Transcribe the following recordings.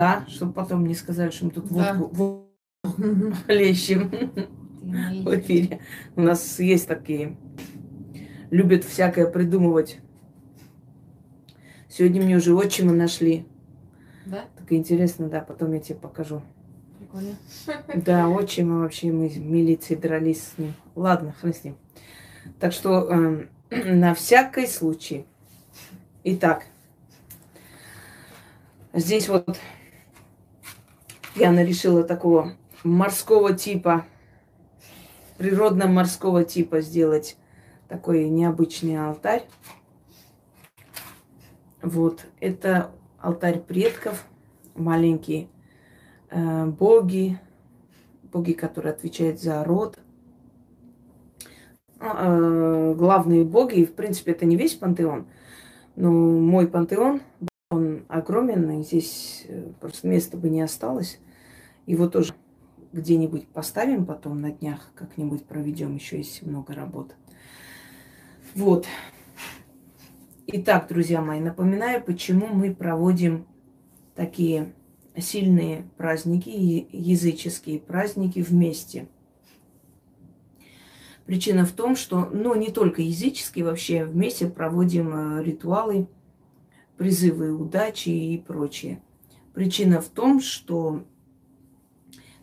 да, чтобы потом не сказали, что мы тут Да. водку водку хлещем в эфире. У нас есть такие, любят всякое придумывать. Сегодня мне уже отчима нашли. Да? Так интересно, да, потом я тебе покажу. Прикольно. Да, отчима вообще мы в милиции дрались с ним. Ладно, хрен с ним. Так что эм, на всякий случай. Итак, здесь вот Яна решила такого морского типа, природно-морского типа сделать такой необычный алтарь. Вот, это алтарь предков, маленький э, боги, боги, которые отвечают за род. А, э, главные боги, и в принципе это не весь пантеон, но мой пантеон, он огромен, и здесь э, просто места бы не осталось. Его тоже где-нибудь поставим потом на днях, как-нибудь проведем, еще есть много работы. Вот. Итак, друзья мои, напоминаю, почему мы проводим такие сильные праздники, языческие праздники вместе. Причина в том, что, ну, не только языческие, вообще вместе проводим э, ритуалы, призывы удачи и прочее. Причина в том, что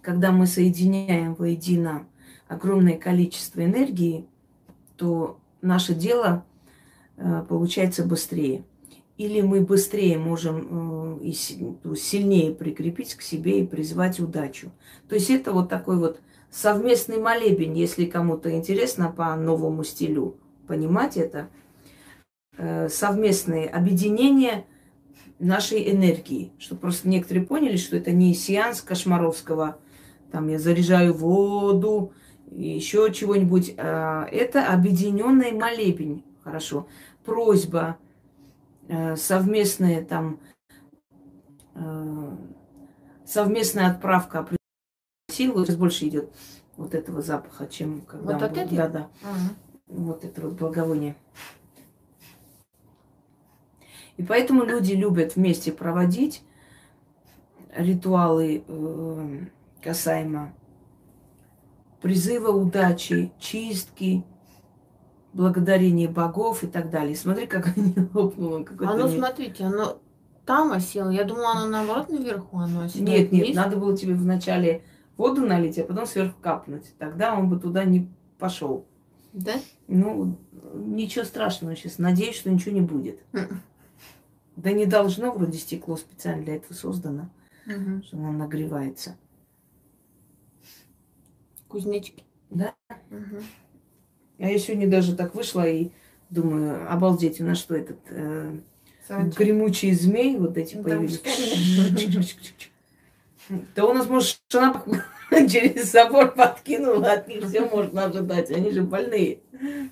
когда мы соединяем воедино огромное количество энергии, то наше дело э, получается быстрее. Или мы быстрее можем э, и ну, сильнее прикрепить к себе и призвать удачу. То есть это вот такой вот совместный молебень, если кому-то интересно по новому стилю понимать это. Э, Совместное объединение нашей энергии. Чтобы просто некоторые поняли, что это не сеанс Кошмаровского, там я заряжаю воду, еще чего-нибудь. А, Это объединенный молебень. Хорошо. Просьба, э, совместная там э, совместная отправка силы. Сейчас больше идет вот этого запаха, чем когда Вот он от был-? Да, да. Ага. Вот это вот благовоние. И поэтому люди любят вместе проводить ритуалы э, касаемо призыва удачи, чистки, благодарения богов и так далее. Смотри, как они лопнуло. какой-то А ну не- смотрите, оно там осело. Я думала, оно наоборот наверху, оно осело. Нет, нет, вниз. надо было тебе вначале воду налить, а потом сверху капнуть. Тогда он бы туда не пошел. Да? Ну, ничего страшного сейчас. Надеюсь, что ничего не будет. Мгм. Да не должно, вроде стекло специально для этого создано, Мгм. что оно нагревается. Кузнечики. Да. Мгм. А я сегодня даже так вышла и думаю, обалдеть, у нас что этот э, гремучий змей вот эти Ну, появились. Да у нас, может, жена через забор подкинула, от них все можно ожидать. Они же больные.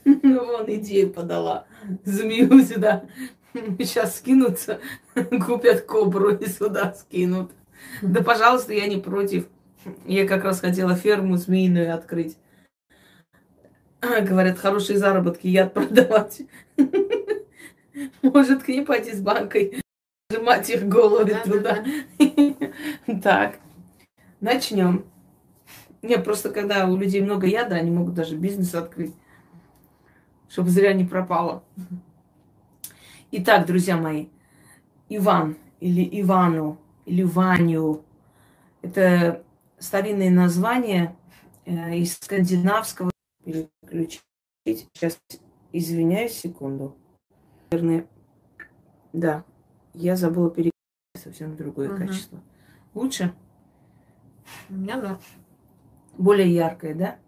Ну, Вон идею подала. Змею сюда. Сейчас скинутся, купят кобру и сюда скинут. Да, пожалуйста, я не против. Я как раз хотела ферму змеиную открыть. А, Говорят, хорошие заработки, яд продавать. Может, к ним пойти с банкой, сжимать их головы туда. Так, начнем. Не, просто когда у людей много яда, они могут даже бизнес открыть, чтобы зря не пропало. Итак, друзья мои, Иван или Ивану или Ваню – это старинные названия э, из скандинавского. Переключить. Сейчас извиняюсь, секунду. Наверное, да, я забыла переключить совсем другое Мгм. качество. Лучше? У меня да. Более яркое, да?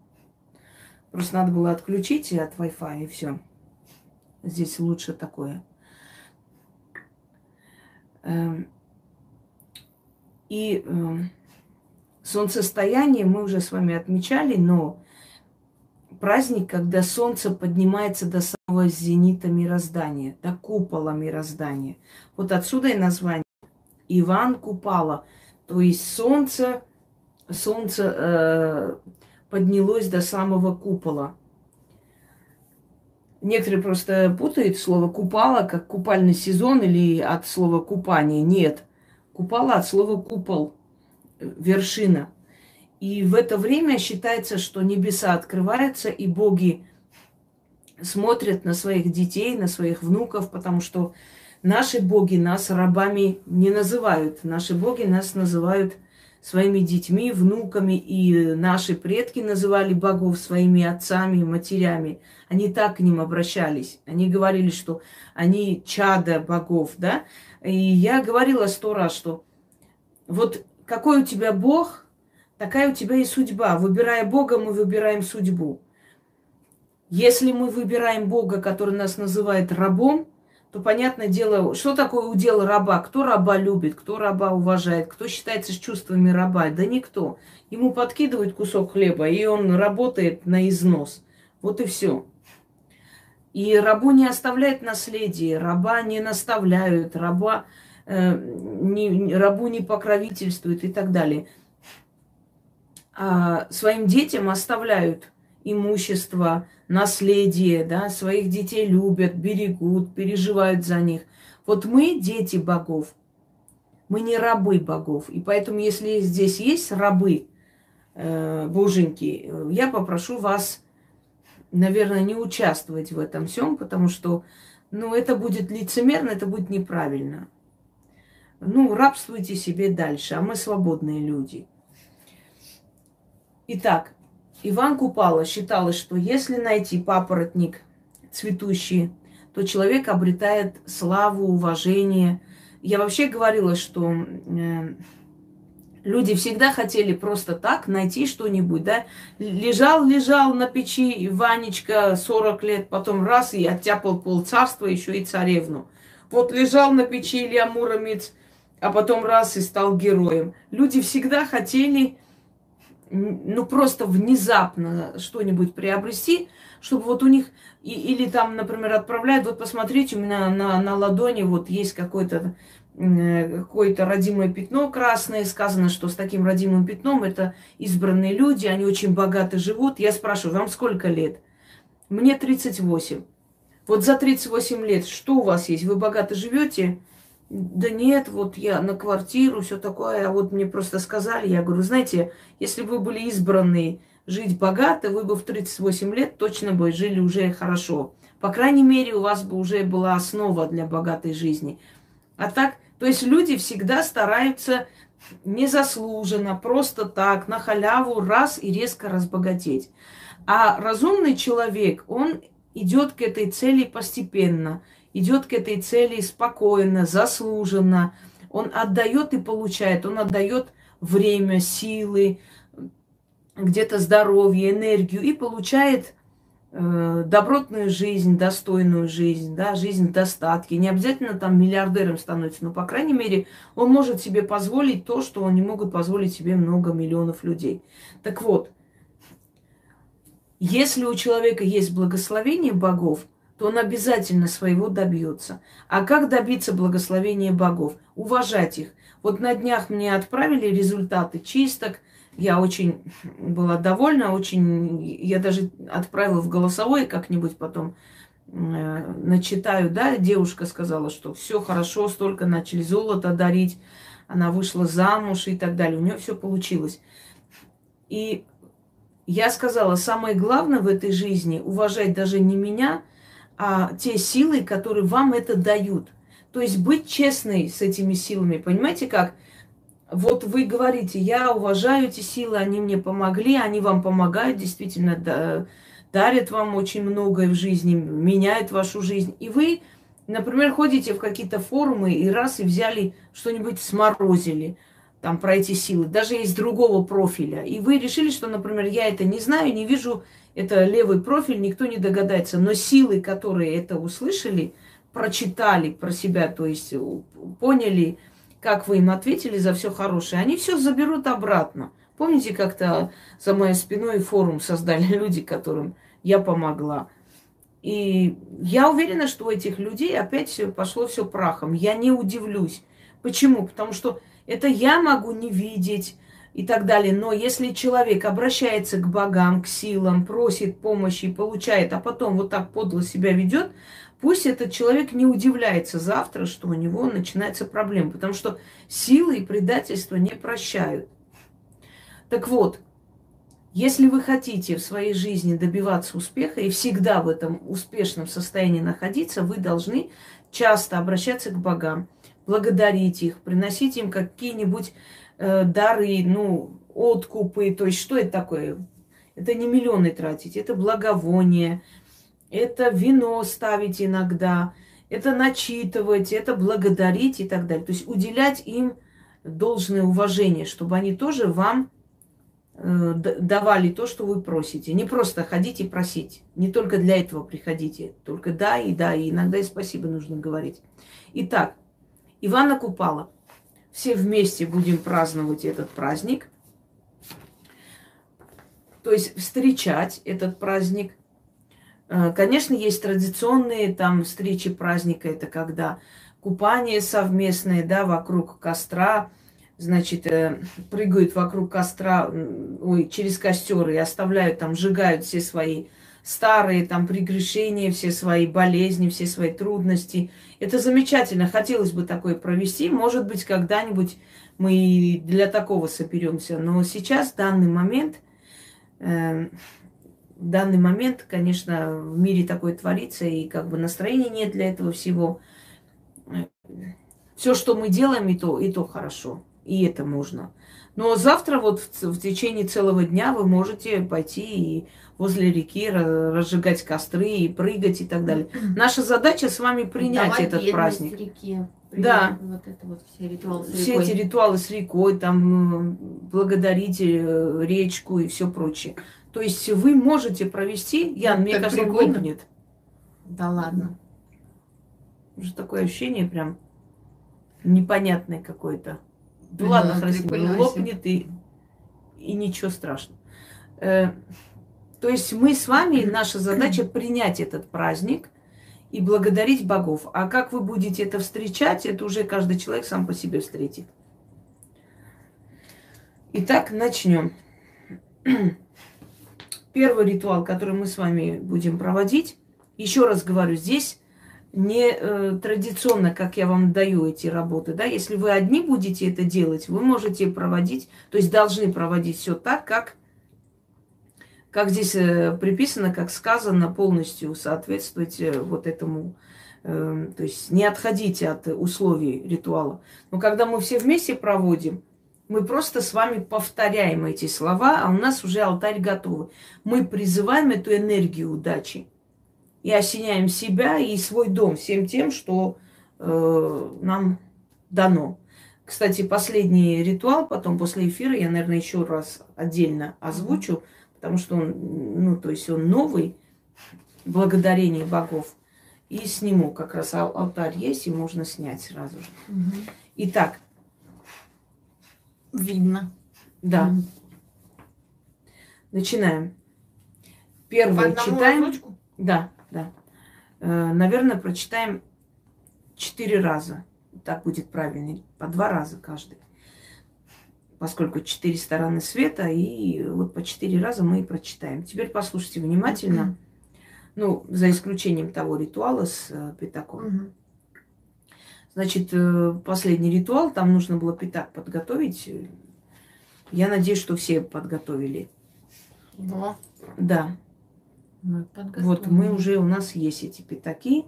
Просто надо было отключить от Wi-Fi и все. Здесь лучше такое. Эм, И эм, солнцестояние мы уже с вами отмечали, но праздник, когда солнце поднимается до самого зенита мироздания, до купола мироздания. Вот отсюда и название Иван Купала. То есть солнце, солнце э, поднялось до самого купола. Некоторые просто путают слово купала как купальный сезон или от слова купание. Нет. Купола от слова купол, вершина. И в это время считается, что небеса открываются, и боги смотрят на своих детей, на своих внуков, потому что наши боги нас рабами не называют. Наши боги нас называют своими детьми, внуками, и наши предки называли богов своими отцами, матерями. Они так к ним обращались. Они говорили, что они чада богов, да. И я говорила сто раз, что вот какой у тебя бог, такая у тебя и судьба. Выбирая бога, мы выбираем судьбу. Если мы выбираем бога, который нас называет рабом, то понятное дело, что такое удел раба? Кто раба любит, кто раба уважает, кто считается с чувствами раба? Да никто. Ему подкидывают кусок хлеба, и он работает на износ. Вот и все. И рабу не оставляет наследие, раба не наставляют, раба, не, рабу не покровительствуют и так далее. А своим детям оставляют имущество, наследие, да, своих детей любят, берегут, переживают за них. Вот мы дети богов, мы не рабы богов. И поэтому, если здесь есть рабы э, боженьки, я попрошу вас наверное, не участвовать в этом всем, потому что, ну, это будет лицемерно, это будет неправильно. Ну, рабствуйте себе дальше, а мы свободные люди. Итак, Иван Купала считала, что если найти папоротник цветущий, то человек обретает славу, уважение. Я вообще говорила, что э, Люди всегда хотели просто так найти что-нибудь, да. Лежал, лежал на печи Ванечка 40 лет, потом раз и оттяпал пол еще и царевну. Вот лежал на печи Илья Муромец, а потом раз и стал героем. Люди всегда хотели, ну, просто внезапно что-нибудь приобрести, чтобы вот у них, и, или там, например, отправляют, вот посмотрите, у меня на, на ладони вот есть какой-то Э, какое-то родимое пятно красное. Сказано, что с таким родимым пятном это избранные люди, они очень богато живут. Я спрашиваю, вам сколько лет? Мне 38. Вот за 38 лет что у вас есть? Вы богато живете? Да нет, вот я на квартиру, все такое. А вот мне просто сказали, я говорю, знаете, если бы вы были избранные жить богато, вы бы в 38 лет точно бы жили уже хорошо. По крайней мере, у вас бы уже была основа для богатой жизни. А так, то есть люди всегда стараются незаслуженно, просто так, на халяву, раз и резко разбогатеть. А разумный человек, он идет к этой цели постепенно, идет к этой цели спокойно, заслуженно. Он отдает и получает, он отдает время, силы, где-то здоровье, энергию и получает Э, добротную жизнь, достойную жизнь, да, жизнь в достатке. Не обязательно там миллиардером становится, но, по крайней мере, он может себе позволить то, что не могут позволить себе много миллионов людей. Так вот, если у человека есть благословение богов, то он обязательно своего добьется. А как добиться благословения богов? Уважать их. Вот на днях мне отправили результаты чисток – я очень была довольна, очень... Я даже отправила в голосовое как-нибудь потом э, начитаю, да, девушка сказала, что все хорошо, столько начали золото дарить, она вышла замуж и так далее. У нее все получилось. И я сказала, самое главное в этой жизни уважать даже не меня, а те силы, которые вам это дают. То есть быть честной с этими силами. Понимаете как? вот вы говорите, я уважаю эти силы, они мне помогли, они вам помогают, действительно да, дарят вам очень многое в жизни, меняют вашу жизнь. И вы, например, ходите в какие-то форумы и раз и взяли что-нибудь сморозили там про эти силы, даже из другого профиля. И вы решили, что, например, я это не знаю, не вижу, это левый профиль, никто не догадается. Но силы, которые это услышали, прочитали про себя, то есть поняли, как вы им ответили за все хорошее, они все заберут обратно. Помните, как-то за моей спиной форум создали люди, которым я помогла. И я уверена, что у этих людей опять все пошло все прахом. Я не удивлюсь. Почему? Потому что это я могу не видеть, и так далее. Но если человек обращается к богам, к силам, просит помощи, получает, а потом вот так подло себя ведет, пусть этот человек не удивляется завтра, что у него начинается проблема, потому что силы и предательство не прощают. Так вот, если вы хотите в своей жизни добиваться успеха и всегда в этом успешном состоянии находиться, вы должны часто обращаться к богам, благодарить их, приносить им какие-нибудь э, дары, ну, откупы. То есть что это такое? Это не миллионы тратить, это благовоние, это вино ставить иногда, это начитывать, это благодарить и так далее. То есть уделять им должное уважение, чтобы они тоже вам э, давали то, что вы просите. Не просто ходите просить. Не только для этого приходите. Только да и да, и иногда и спасибо нужно говорить. Итак, Ивана Купала. Все вместе будем праздновать этот праздник. То есть встречать этот праздник – Э, конечно, есть традиционные там встречи праздника, это когда купание совместное, да, вокруг костра, значит, э, прыгают вокруг костра, ой, через костер и оставляют там, сжигают все свои старые там прегрешения, все свои болезни, все свои трудности. Это замечательно, хотелось бы такое провести. Может быть, когда-нибудь мы для такого соберемся. Но сейчас, в данный момент, э, в данный момент, конечно, в мире такое творится, и как бы настроения нет для этого всего. Все, что мы делаем, и то, и то хорошо. И это можно. Но завтра вот в, в течение целого дня вы можете пойти и возле реки разжигать костры и прыгать и так далее. Наша задача с вами принять Давай этот праздник. Реки. Да. Вот это вот все ритуалы с Все эти ритуалы с рекой, там благодарить э, речку и все прочее. То есть вы можете провести, Ян, мне кажется, он лопнет. Да ладно. Уже такое ощущение прям непонятное какое-то. Ну ладно, хорошо, лопнет и, и ничего страшного. То есть мы с вами, наша задача принять этот праздник и благодарить богов. А как вы будете это встречать, это уже каждый человек сам по себе встретит. Итак, начнем. Первый ритуал, который мы с вами будем проводить, еще раз говорю, здесь не э, традиционно, как я вам даю эти работы, да, если вы одни будете это делать, вы можете проводить, то есть должны проводить все так, как, как здесь э, приписано, как сказано, полностью соответствовать э, вот этому, э, то есть не отходите от условий ритуала. Но когда мы все вместе проводим, мы просто с вами повторяем эти слова, а у нас уже алтарь готовый. Мы призываем эту энергию удачи и осеняем себя и свой дом всем тем, что э, нам дано. Кстати, последний ритуал, потом после эфира я, наверное, еще раз отдельно озвучу, потому что он, ну, то есть он новый, благодарение богов. И сниму, как раз алтарь есть, и можно снять сразу же. Итак, Видно. Да. Mm. Начинаем. Первое читаем. Ручку? Да, да. Э, наверное, прочитаем четыре раза. Так будет правильно. По два раза каждый. Поскольку четыре стороны света, и вот по четыре раза мы и прочитаем. Теперь послушайте внимательно. Ну, за исключением того ритуала с э, пятаком. Значит, э, последний ритуал, там нужно было пятак подготовить. Я надеюсь, что все подготовили. Да. Да. Мы вот мы уже, у нас есть эти пятаки.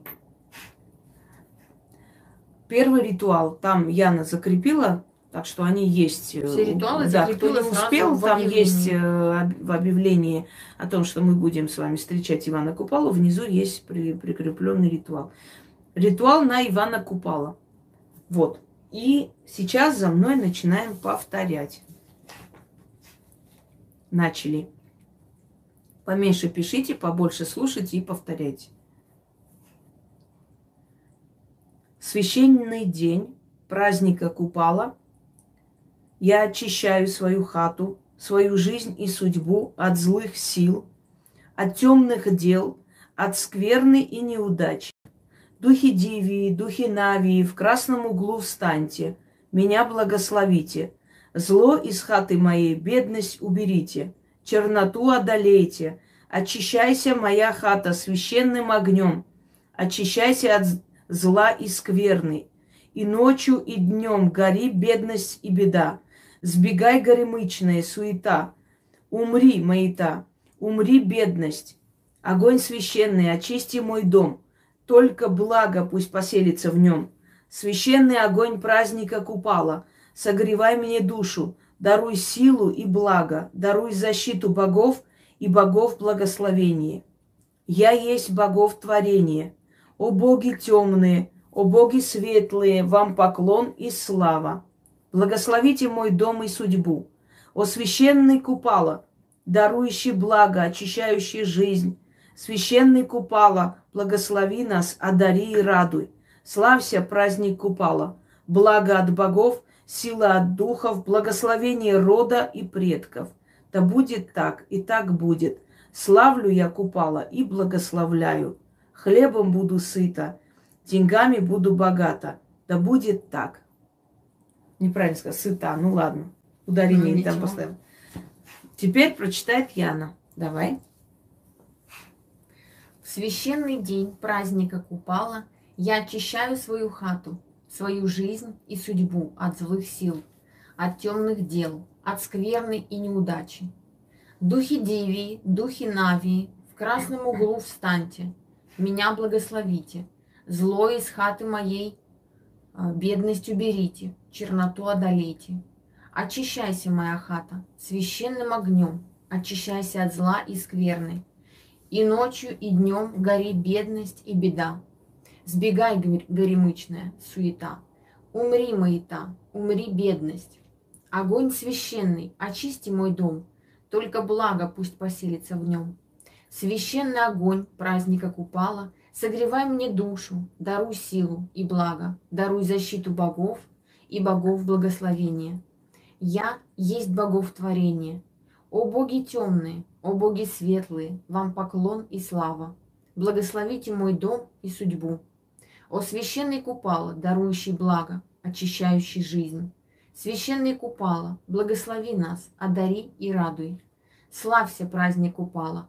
Первый ритуал, там Яна закрепила, так что они есть. Э, все ритуалы Да, кто не успел, там есть э, в объявлении о том, что мы будем с вами встречать Ивана Купалу, внизу есть прикрепленный ритуал. Ритуал на Ивана Купала. Вот. И сейчас за мной начинаем повторять. Начали. Поменьше пишите, побольше слушайте и повторяйте. Священный день праздника Купала я очищаю свою хату, свою жизнь и судьбу от злых сил, от темных дел, от скверны и неудачи. Духи Дивии, духи Навии, в красном углу встаньте, меня благословите. Зло из хаты моей, бедность уберите, черноту одолейте. Очищайся, моя хата, священным огнем. Очищайся от зла и скверны. И ночью, и днем гори бедность и беда. Сбегай горемычная суета. Умри, маята, умри, бедность. Огонь священный, очисти мой дом. Только благо пусть поселится в нем. Священный огонь праздника Купала. Согревай мне душу, даруй силу и благо, даруй защиту богов и богов благословение. Я есть богов творение. О боги темные, о боги светлые, вам поклон и слава. Благословите мой дом и судьбу. О священный Купала, дарующий благо, очищающий жизнь, Священный Купала, благослови нас, одари и радуй. Славься, праздник Купала. Благо от богов, сила от духов, благословение рода и предков. Да будет так, и так будет. Славлю я Купала и благословляю. Хлебом буду сыта, деньгами буду богата. Да будет так. Неправильно сказал, сыта, ну ладно. Ударение ну, там поставим. Теперь прочитает Яна. Давай священный день праздника Купала я очищаю свою хату, свою жизнь и судьбу от злых сил, от темных дел, от скверны и неудачи. Духи Дивии, духи Навии, в красном углу встаньте, меня благословите, зло из хаты моей, а, бедность уберите, черноту одолейте. Очищайся, моя хата, священным огнем, очищайся от зла и скверны, и ночью, и днем гори бедность и беда. Сбегай, горемычная суета. Умри, маята, умри, бедность. Огонь священный, очисти мой дом, Только благо пусть поселится в нем. Священный огонь праздника Купала, Согревай мне душу, даруй силу и благо, Даруй защиту богов и богов благословения. Я есть богов творение. О боги темные, о боги светлые, вам поклон и слава. Благословите мой дом и судьбу. О священный купала, дарующий благо, очищающий жизнь. Священный купала, благослови нас, одари и радуй. Славься праздник купала.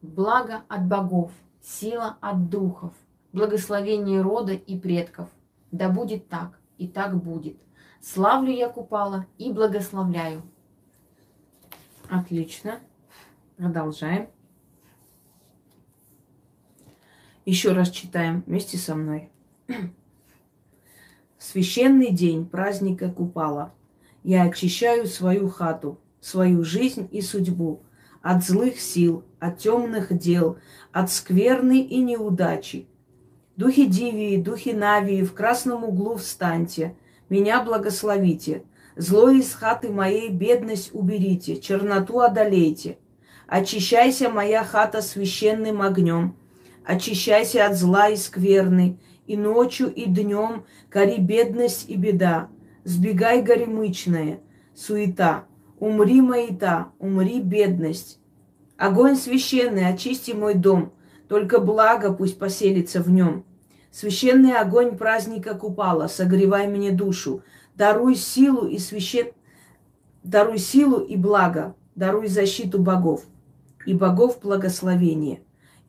Благо от богов, сила от духов, благословение рода и предков. Да будет так, и так будет. Славлю я купала и благословляю. Отлично. Продолжаем. Еще раз читаем вместе со мной. Священный день праздника Купала. Я очищаю свою хату, свою жизнь и судьбу от злых сил, от темных дел, от скверны и неудачи. Духи Дивии, духи Навии, в красном углу встаньте, меня благословите. Зло из хаты моей бедность уберите, черноту одолейте – Очищайся, моя хата, священным огнем. Очищайся от зла и скверны, и ночью, и днем гори бедность и беда. Сбегай горемычная, суета. Умри, маята, умри, бедность. Огонь священный, очисти мой дом, только благо пусть поселится в нем. Священный огонь праздника Купала, согревай мне душу, даруй силу и священ... даруй силу и благо, даруй защиту богов и богов благословения.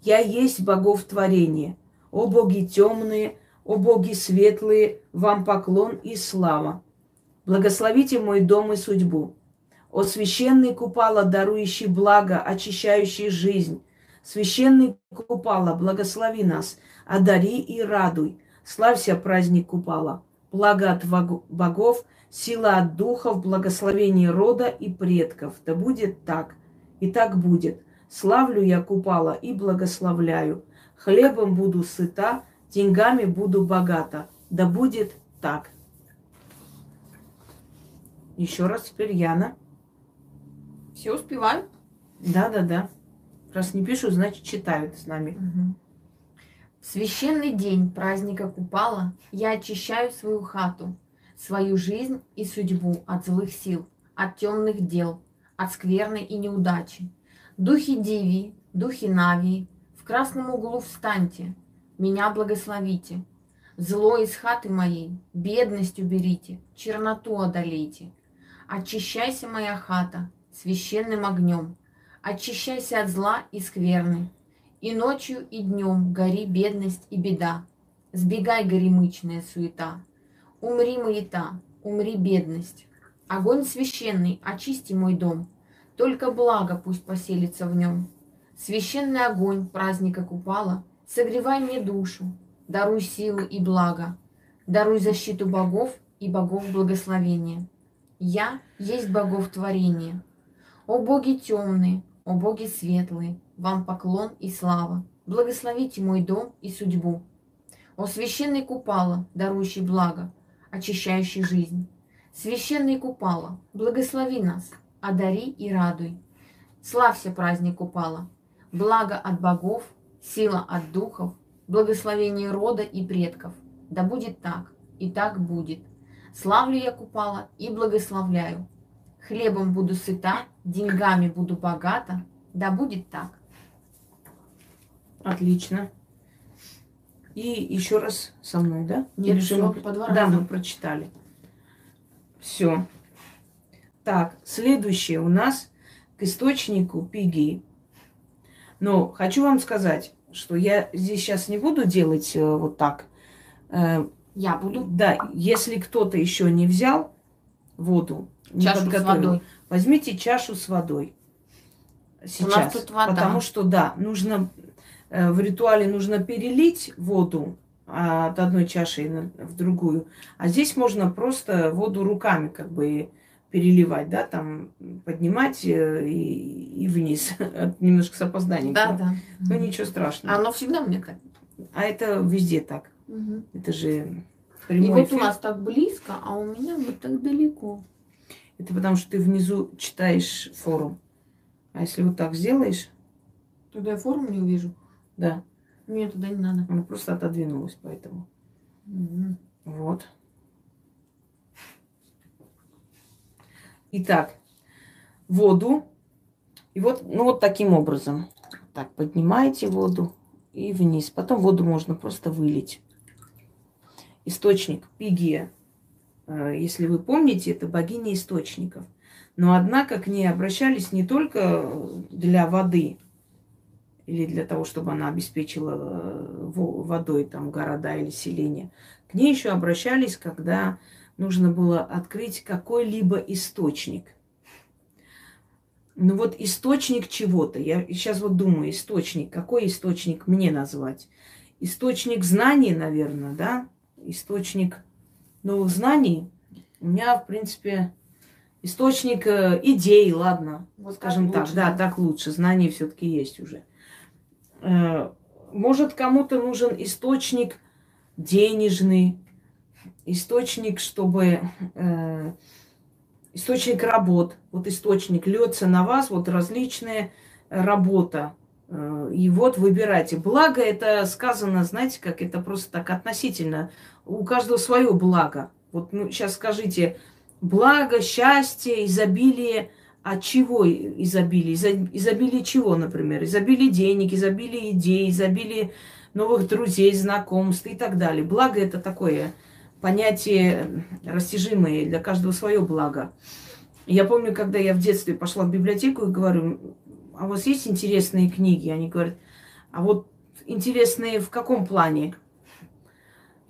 Я есть богов творения. О боги темные, о боги светлые, вам поклон и слава. Благословите мой дом и судьбу. О священный купала, дарующий благо, очищающий жизнь. Священный купала, благослови нас, одари и радуй. Славься праздник купала. Благо от богов, сила от духов, благословение рода и предков. Да будет так, и так будет. Славлю я Купала и благословляю. Хлебом буду сыта, деньгами буду богата. Да будет так. Еще раз теперь Яна. Все успеваю? Да, да, да. Раз не пишут, значит читают с нами. Угу. В священный день праздника Купала я очищаю свою хату, свою жизнь и судьбу от злых сил, от темных дел, от скверной и неудачи, Духи Диви, духи Навии, в красном углу встаньте, меня благословите. Зло из хаты моей, бедность уберите, черноту одолейте. Очищайся, моя хата, священным огнем. Очищайся от зла и скверны. И ночью, и днем гори бедность и беда. Сбегай, горемычная суета. Умри, маята, умри, бедность. Огонь священный, очисти мой дом. Только благо пусть поселится в нем. Священный огонь праздника Купала, согревай мне душу, даруй силу и благо, даруй защиту богов и богов благословения. Я есть богов творения. О боги темные, о боги светлые, вам поклон и слава. Благословите мой дом и судьбу. О священный Купала, дарующий благо, очищающий жизнь. Священный Купала, благослови нас, одари и радуй. Славься праздник Купала, благо от богов, сила от духов, благословение рода и предков. Да будет так, и так будет. Славлю я Купала и благословляю. Хлебом буду сыта, деньгами буду богата, да будет так. Отлично. И еще раз со мной, да? Нет, Или мы- по два Да, раза. мы прочитали. Все. Так, следующее у нас к источнику пиги. Но хочу вам сказать, что я здесь сейчас не буду делать э, вот так. Э, Я буду да, если кто-то еще не взял воду, не чашу с водой. Возьмите чашу с водой. Сейчас. У нас тут вода. Потому что, да, нужно э, в ритуале нужно перелить воду а, от одной чаши в другую. А здесь можно просто воду руками как бы переливать, да, там поднимать э, и, и вниз. Немножко с опозданием. Да, да. Ну ничего страшного. Оно всегда мне так. А это везде так. Мгм. Это же И прямой вот у эфир. нас так близко, а у меня вот так далеко. Это потому что ты внизу читаешь форум. А если вот так сделаешь, Туда я форму не увижу. да, Мне туда не надо. она просто отодвинулась, поэтому. Мгм. Вот. Итак, воду. И вот, ну вот таким образом. Так, поднимаете воду и вниз. Потом воду можно просто вылить. Источник Пигия. Э, Если вы помните, это богиня источников. Но однако к ней обращались не только для воды или для того, чтобы она обеспечила э, во- водой там города или селения. К ней еще обращались, когда нужно было открыть какой-либо источник. Ну вот источник чего-то. Я сейчас вот думаю, источник. Какой источник мне назвать? Источник знаний, наверное, да? Источник новых знаний. У меня, в принципе, источник э, идей, ладно. Вот Скажем так, лучше, да, так лучше. Знания все-таки есть уже. Э, Может, кому-то нужен источник денежный, источник, чтобы э, источник работ. Вот источник льется на вас, вот различная работа. Э, И вот выбирайте. Благо это сказано, знаете, как это просто так относительно. У каждого свое благо. Вот ну, сейчас скажите, благо, счастье, изобилие. От чего изобилие? Изо- Изобилие чего, например? Изобилие денег, изобилие идей, изобилие новых друзей, знакомств и так далее. Благо это такое понятие растяжимое, для каждого свое благо. Я помню, когда я в детстве пошла в библиотеку и говорю, а у вас есть интересные книги? Они говорят, а вот интересные в каком плане?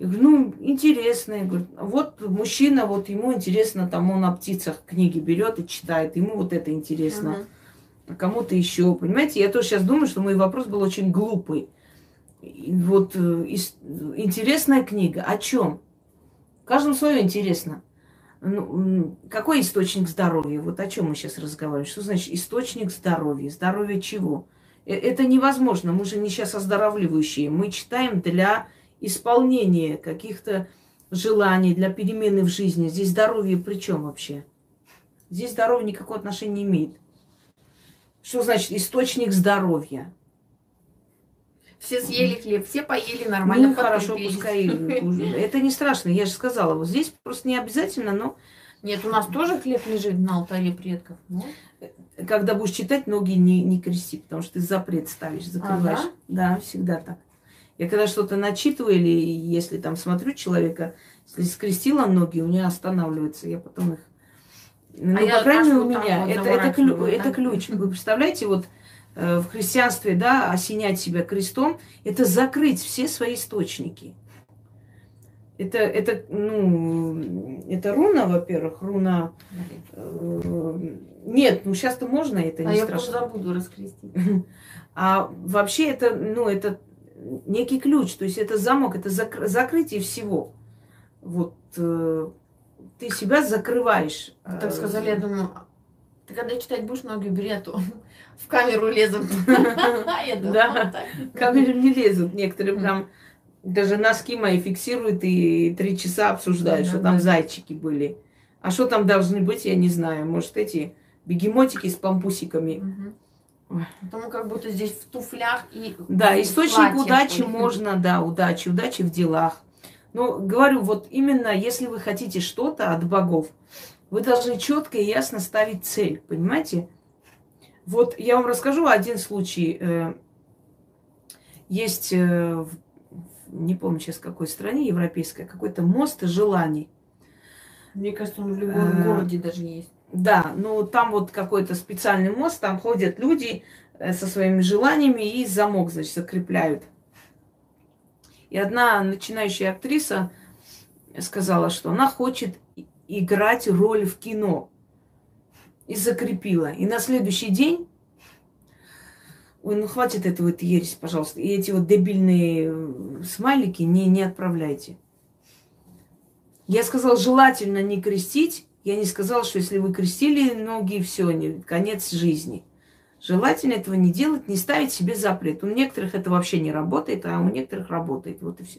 Я говорю, ну, интересные. Говорят, вот мужчина, вот ему интересно, там он о птицах книги берет и читает, ему вот это интересно Мгм. а кому-то еще. Понимаете, я тоже сейчас думаю, что мой вопрос был очень глупый. И вот э, ис- интересная книга. О чем? Каждому свое интересно. Ну, какой источник здоровья? Вот о чем мы сейчас разговариваем? Что значит источник здоровья? Здоровье чего? Э, Это невозможно. Мы же не сейчас оздоравливающие. Мы читаем для исполнения каких-то желаний, для перемены в жизни. Здесь здоровье при чем вообще? Здесь здоровье никакого отношения не имеет. Что значит источник здоровья? Все съели хлеб, все поели нормально. ну, хорошо, пускай. Это не страшно, я же сказала. Вот здесь просто не обязательно, но Нет, у нас тоже хлеб лежит на алтаре предков. Ну, когда будешь читать, ноги не, не крести, потому что ты запрет ставишь, закрываешь. Ага. Да, всегда так. Я когда что-то начитываю, или если там смотрю человека, если скрестила ноги, у меня останавливается, я потом их Ну, А по крайней мере, у меня. вот это, это, клю- заворачиваю, это ключ. Вы представляете, вот в христианстве, да, осенять себя крестом, это закрыть все свои источники. Это, это, ну, это руна, во-первых, руна... э, нет, ну сейчас-то можно, это А не я страшно. забуду раскрестить. А вообще это, ну, это некий ключ, то есть это замок, это зак- закрытие всего. Вот э, ты себя закрываешь. Так Э, сказали, я думаю, ты когда читать будешь, ноги убери, а то в камеру лезут. Да. вот так. Камеры не лезут, некоторые прям даже носки мои фиксируют и три часа обсуждают, Да, что там зайчики были. А что там должны быть, я не знаю. Может, эти бегемотики с пампусиками. Потому как будто здесь в туфлях и Да, в источник удачи можно, да, удачи, удачи в делах. Но говорю, вот именно если вы хотите что-то от богов, вы должны четко и ясно ставить цель, понимаете? Вот я вам расскажу один случай. Э, Есть, э, не помню сейчас в какой стране, европейской, какой-то мост желаний. Мне кажется, он в любом Э, городе даже есть. Да, ну там вот какой-то специальный мост, там ходят люди со своими желаниями и замок, значит, закрепляют. И одна начинающая актриса сказала, что она хочет играть роль в кино. И закрепила. И на следующий день Ой, ну хватит этого вот ересь, пожалуйста. И эти вот дебильные э, смайлики не, не отправляйте. Я сказала, желательно не крестить. Я не сказала, что если вы крестили ноги, все, не, конец жизни. Желательно этого не делать, не ставить себе запрет. У некоторых это вообще не работает, а у некоторых работает. Вот и все.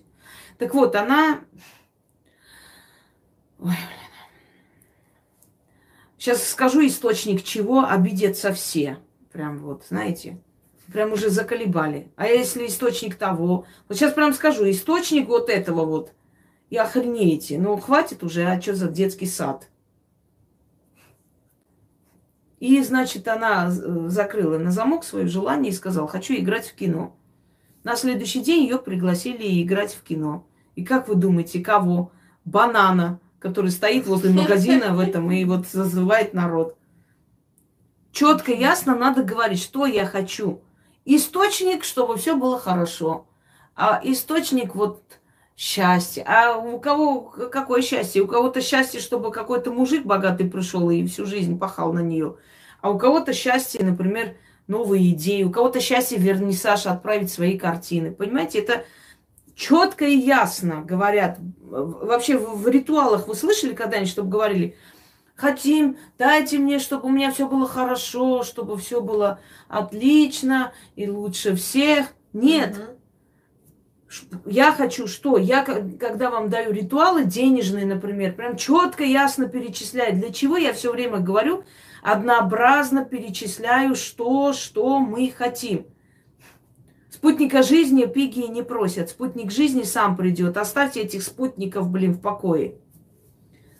Так вот, она... Ой, блин. Сейчас скажу источник чего обидятся все. Прям вот, знаете, прям уже заколебали. А если источник того? Вот сейчас прям скажу, источник вот этого вот. И охренеете. Ну, хватит уже, а что за детский сад? И, значит, она э, закрыла на замок свое желание и сказала, хочу играть в кино. На следующий день ее пригласили играть в кино. И как вы думаете, кого? Банана, который стоит возле магазина в этом и вот зазывает народ. Четко, ясно надо говорить, что я хочу. Источник, чтобы все было хорошо. А источник вот счастья. А у кого какое счастье? У кого-то счастье, чтобы какой-то мужик богатый пришел и всю жизнь пахал на нее. А у кого-то счастье, например, новые идеи. У кого-то счастье вернисаж отправить свои картины. Понимаете, это четко и ясно говорят. Вообще в, в ритуалах вы слышали когда-нибудь, чтобы говорили, хотим, дайте мне, чтобы у меня все было хорошо, чтобы все было отлично и лучше всех. Нет, Я хочу что? Я, ко- когда вам даю ритуалы денежные, например, прям четко, ясно перечисляю. Для чего я все время говорю? Однообразно перечисляю, что, что мы хотим. Спутника жизни пиги не просят. Спутник жизни сам придет. Оставьте этих спутников, блин, в покое.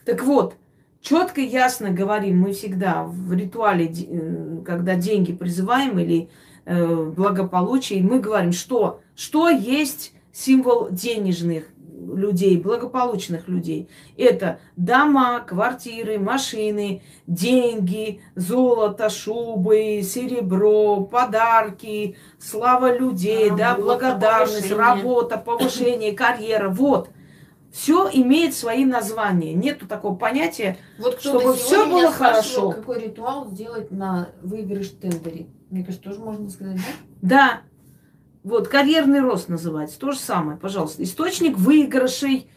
Так вот, четко ясно говорим мы всегда в ритуале, э, когда деньги призываем или э, благополучие, мы говорим, что, что есть символ денежных людей, благополучных людей. Это дома, квартиры, машины, деньги, золото, шубы, серебро, подарки, слава людей, да, Работа, благодарность, повышение. работа, повышение, карьера. Вот. Все имеет свои названия. Нету такого понятия. Вот Чтобы меня было спрашивал, хорошо. Какой ритуал сделать на выигрыш в тендере? Мне кажется, тоже можно сказать, да? Да, вот, карьерный рост называется. То же самое, пожалуйста. Источник выигрышей,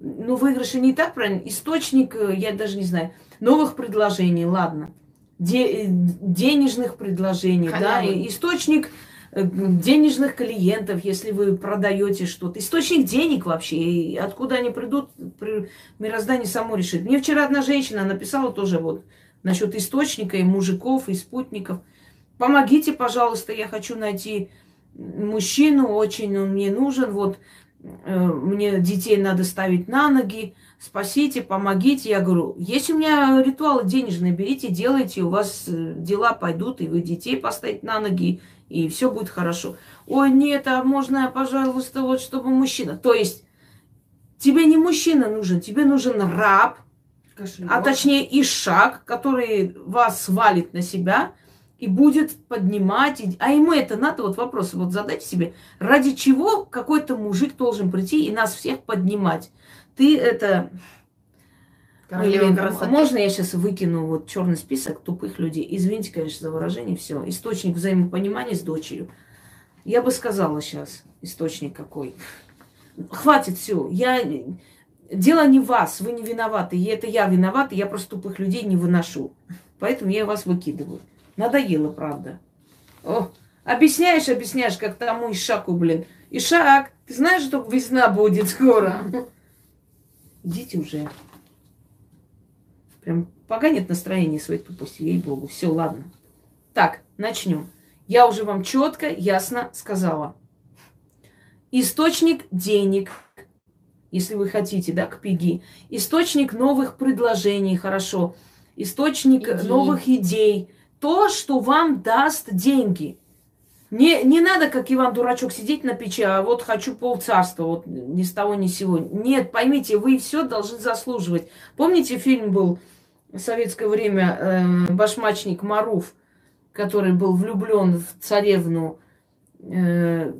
ну, выигрыши не так правильно, источник, э, я даже не знаю, новых предложений, ладно. Де- э, денежных предложений, да, Халявы. и источник э, денежных клиентов, если вы продаете что-то. Источник денег вообще, и откуда они придут, при- мироздание само решит. Мне вчера одна женщина написала тоже вот насчет источника и мужиков, и спутников. Помогите, пожалуйста, я хочу найти мужчину, очень он мне нужен, вот э, мне детей надо ставить на ноги, спасите, помогите. Я говорю, есть у меня ритуалы денежные, берите, делайте, у вас э, дела пойдут, и вы детей поставите на ноги, и все будет хорошо. Ой, нет, а можно, пожалуйста, вот чтобы мужчина. То есть тебе не мужчина нужен, тебе нужен раб, Кошелек. а точнее ишак, который вас свалит на себя и будет поднимать. и- А ему это надо, вот вопрос, вот задайте себе, ради чего какой-то мужик должен прийти и нас всех поднимать? Ты это... Блин, красоты. можно я сейчас выкину вот черный список тупых людей? Извините, конечно, за выражение, все. Источник взаимопонимания с дочерью. Я бы сказала сейчас, источник какой. Хватит все. Я... Дело не вас, вы не виноваты. И это я виновата, я просто тупых людей не выношу. Поэтому я вас выкидываю. Надоело, правда. О, объясняешь, объясняешь, как тому Ишаку, блин. Ишак, ты знаешь, что весна будет скоро? Идите уже. Прям поганит настроение своей тупости, ей-богу. Все, ладно. Так, начнем. Я уже вам четко, ясно сказала. Источник денег, если вы хотите, да, к пиги. Источник новых предложений, хорошо. Источник Идей. новых идей. То, что вам даст деньги. Не, не надо, как Иван Дурачок, сидеть на печи, а вот хочу полцарства, вот ни с того ни с сего. Нет, поймите, вы все должны заслуживать. Помните, фильм был в советское время э, «Башмачник Маруф», который был влюблен в царевну э,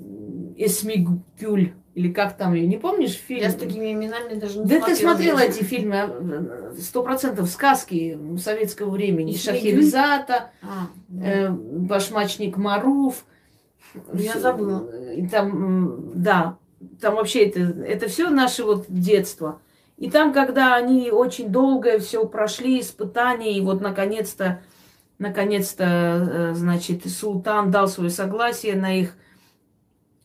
Эсмигюль, или как там ее, не помнишь фильм? Я с такими именами даже не Да ты смотрела эти фильмы, а, сто процентов сказки советского времени. Эсмигюль? Шахерезада, А, да. э, башмачник Маруф. Я Всё, забыла. И там, да, там вообще это, это все наше вот детство. И там, когда они очень долго все прошли, испытания, и вот наконец-то, наконец-то, э, значит, султан дал свое согласие на их,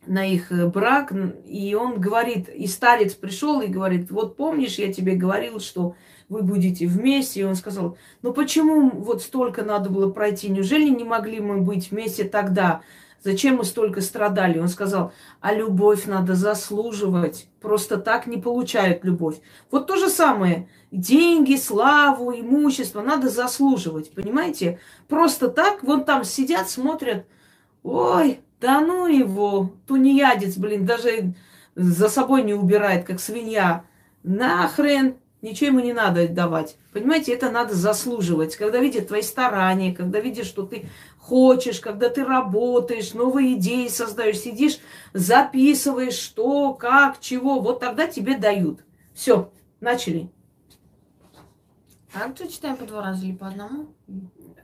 на их э, брак, и он говорит, и старец пришел и говорит, вот помнишь, я тебе говорил, что вы будете вместе, и он сказал, ну почему вот столько надо было пройти, неужели не могли мы быть вместе тогда, зачем мы столько страдали? Он сказал, а любовь надо заслуживать, просто так не получают любовь. Вот то же самое, деньги, славу, имущество надо заслуживать, понимаете? Просто так, вон там сидят, смотрят, ой, да ну его, тунеядец, блин, даже за собой не убирает, как свинья. Нахрен, ничего ему не надо давать. Понимаете, это надо заслуживать. Когда видят твои старания, когда видят, что ты хочешь, когда ты работаешь, новые идеи создаешь, сидишь, записываешь, что, как, чего, вот тогда тебе дают. Все, начали. А читаем по два раза или по одному?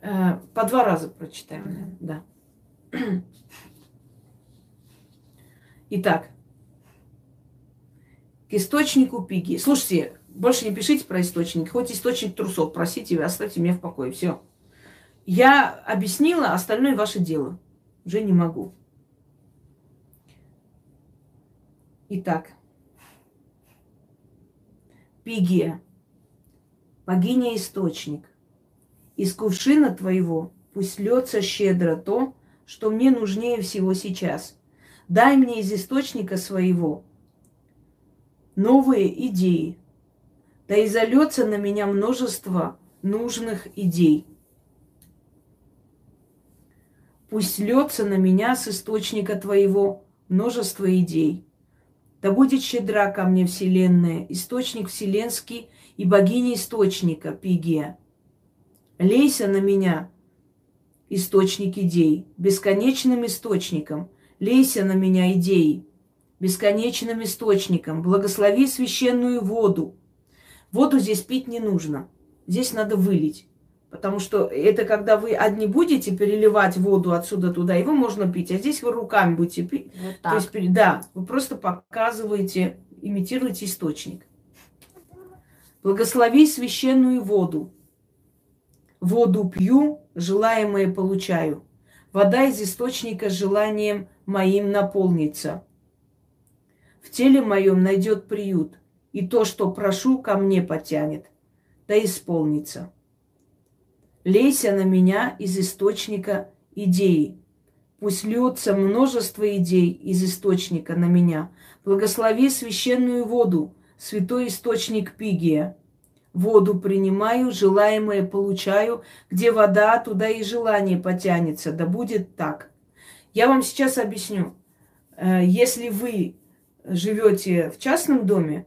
Э, По два раза прочитаем, да. Итак, к источнику пиги. Слушайте, больше не пишите про источник. Хоть источник трусов, просите, оставьте меня в покое. Все. Я объяснила, остальное ваше дело. Уже не могу. Итак, Пигия, богиня-источник, из кувшина твоего пусть льется щедро то, что мне нужнее всего сейчас. Дай мне из источника своего новые идеи. Да и зальется на меня множество нужных идей. Пусть льется на меня с источника твоего множество идей. Да будет щедра ко мне вселенная, источник вселенский и богиня источника, Пигия. Лейся на меня, источник идей, бесконечным источником. Лейся на меня идеи, бесконечным источником. Благослови священную воду. Воду здесь пить не нужно. Здесь надо вылить. Потому что это когда вы одни будете переливать воду отсюда туда, его можно пить. А здесь вы руками будете пить. Вот То так. есть, пере- да, вы просто показываете, имитируете источник. Благослови священную воду. Воду пью, желаемое получаю. Вода из источника желанием моим наполнится. В теле моем найдет приют, и то, что прошу, ко мне потянет, да исполнится. Лейся на меня из источника идеи. Пусть льется множество идей из источника на меня. Благослови священную воду, святой источник Пигия. Воду принимаю, желаемое получаю. Где вода, туда и желание потянется. Да будет так. Я вам сейчас объясню. Э, Если вы живете в частном доме,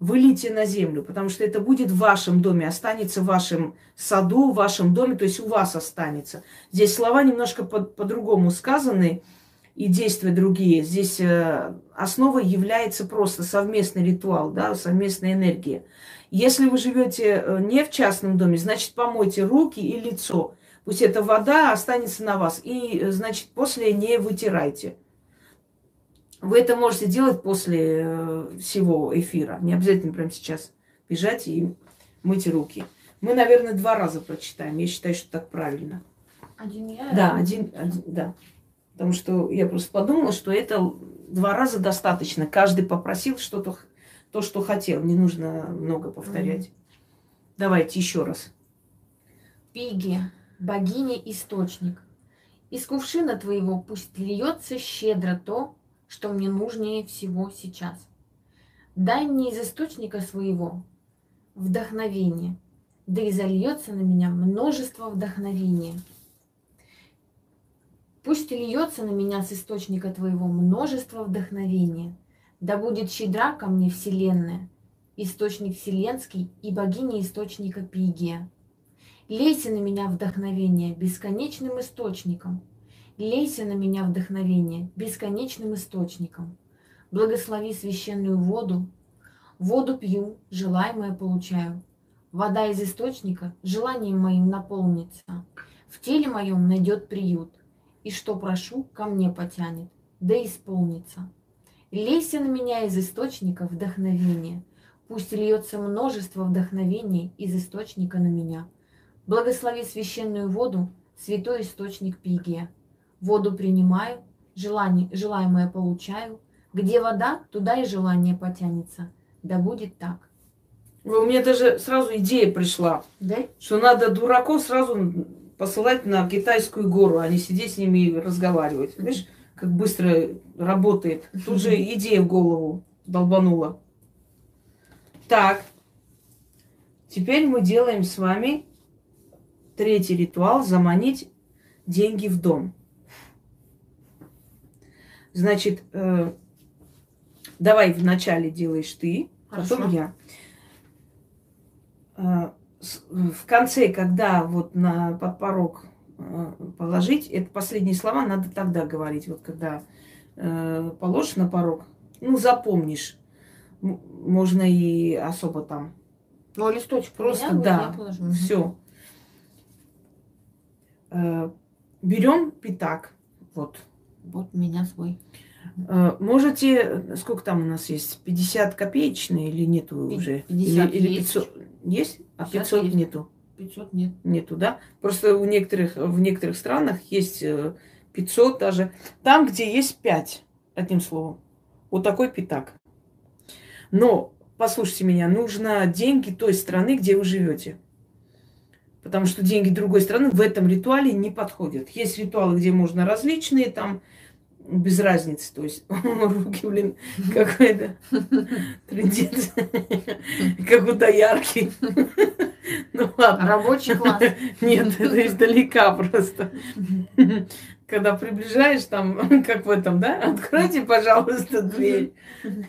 вылейте на землю, потому что это будет в вашем доме, останется в вашем саду, в вашем доме, то есть у вас останется. Здесь слова немножко по- по-другому сказаны и действия другие. Здесь э, основой является просто совместный ритуал, да, совместная энергия. Если вы живете э, не в частном доме, значит, помойте руки и лицо. Пусть эта вода останется на вас. И, э, значит, после не вытирайте. Вы это можете делать после э, всего эфира. Не обязательно прямо сейчас бежать и мыть руки. Мы, наверное, два раза прочитаем. Я считаю, что так правильно. Один я. Да, один, один, да. Потому что я просто подумала, что это два раза достаточно. Каждый попросил что-то, то, что хотел. Не нужно много повторять. Давайте еще раз. Пиги, богиня источник. Из кувшина твоего пусть льется щедро то, что мне нужнее всего сейчас. Дай мне из источника своего вдохновение, да и зальется на меня множество вдохновения. Пусть льется на меня с источника твоего множество вдохновения, да будет щедра ко мне вселенная, источник вселенский и богиня источника Пигия. Лейся на меня вдохновение бесконечным источником. Лейся на меня вдохновение бесконечным источником. Благослови священную воду. Воду пью, желаемое получаю. Вода из источника желанием моим наполнится. В теле моем найдет приют. И что прошу, ко мне потянет, да исполнится. Лейся на меня из источника вдохновения. Пусть льется множество вдохновений из источника на меня. Благослови священную воду, святой источник Пигия. Воду принимаю, желание, желаемое получаю. Где вода, туда и желание потянется. Да будет так. У меня даже сразу идея пришла, Да? что надо дураков сразу посылать на китайскую гору, а не сидеть с ними и разговаривать. Видишь, как быстро работает. Тут же идея в голову долбанула. Так, теперь мы делаем с вами третий ритуал заманить деньги в дом. Значит, э, давай вначале делаешь ты, потом Хорошо. я. Э, с- В конце, когда вот на под порог э, положить, это последние слова надо тогда говорить. Вот когда э, положишь на порог, ну, запомнишь. Можно и особо там Ну, а листочек Просто да, все. Берем пятак. Вот. Вот у меня свой. Э, Можете, сколько там у нас есть? 50 копеечные или нету уже? 50 или, или есть. 500? Есть? А 50 500 есть. нету? 500 нет. Нету, да? Просто у некоторых, в некоторых странах есть э, 500 даже. Там, где есть 5, одним словом. Вот такой пятак. Но, послушайте меня, нужно деньги той страны, где вы живете. Потому что деньги другой страны в этом ритуале не подходят. Есть ритуалы, где можно различные, там без разницы. То есть руки, блин, какой-то трендец. Какой-то яркий. Ну ладно. Рабочий класс. Нет, это издалека просто. Когда приближаешь, там, как в этом, да? Откройте, пожалуйста, дверь.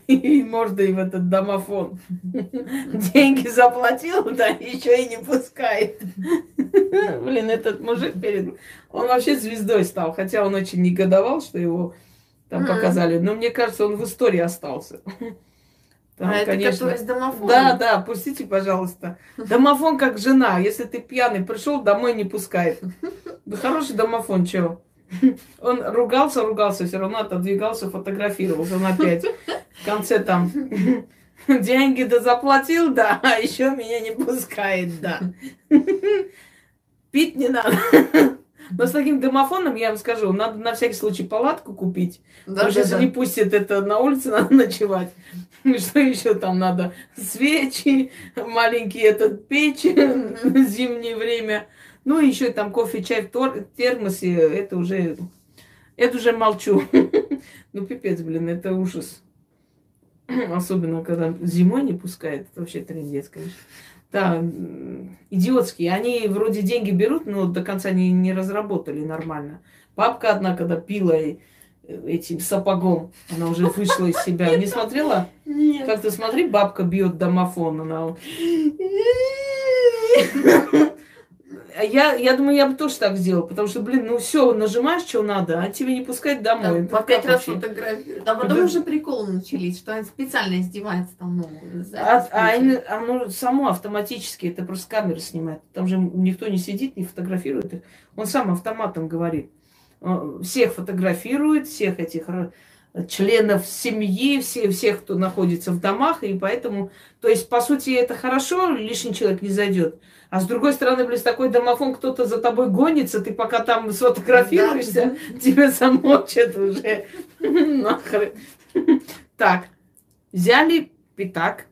И можно и в этот домофон. Деньги заплатил, да, еще и не пускает. Блин, этот мужик перед... Он вообще звездой стал, хотя он очень негодовал, что его там показали. Но мне кажется, он в истории остался. Там, а это конечно, который с домофоном? да, да, пустите, пожалуйста. Домофон как жена. Если ты пьяный пришел, домой не пускает. Да хороший домофон, чего? Он ругался, ругался, все равно отодвигался, фотографировался он опять. В конце там деньги да заплатил, да, а еще меня не пускает, да. Пить не надо. Но с таким домофоном, я вам скажу, надо на всякий случай палатку купить. Да, Потому что да, если да. не пустят это на улице, надо ночевать. Что еще там надо? Свечи, маленький этот печь зимнее время. Ну, еще там кофе, чай в термосе. Это уже, это уже молчу. Ну, пипец, блин, это ужас. Особенно, когда зимой не пускают. Это вообще трендец, конечно. Да, идиотские. Они вроде деньги берут, но до конца не, не разработали нормально. Папка одна, когда пила и этим сапогом. Она уже вышла из себя. Не смотрела? Нет. Как ты смотри, бабка бьет домофон. Она... А Я, я думаю, я бы тоже так сделала, потому что, блин, ну все, нажимаешь, что надо, а тебе не пускать домой. По пять раз фотографируют. А потом Да. уже приколы начались, что они специально издеваются там, ну, А, запись а оно, само автоматически, это просто камера снимает. Там же никто не сидит, не фотографирует их. Он сам автоматом говорит. Э, Всех фотографирует, всех этих членов семьи, все, всех, кто находится в домах, и поэтому, то есть, по сути, это хорошо, лишний человек не зайдет. А с другой стороны, блин, такой домофон, кто-то за тобой гонится, ты пока там сфотографируешься, Да, тебя замочат уже. Нахрен. Так, взяли пятак.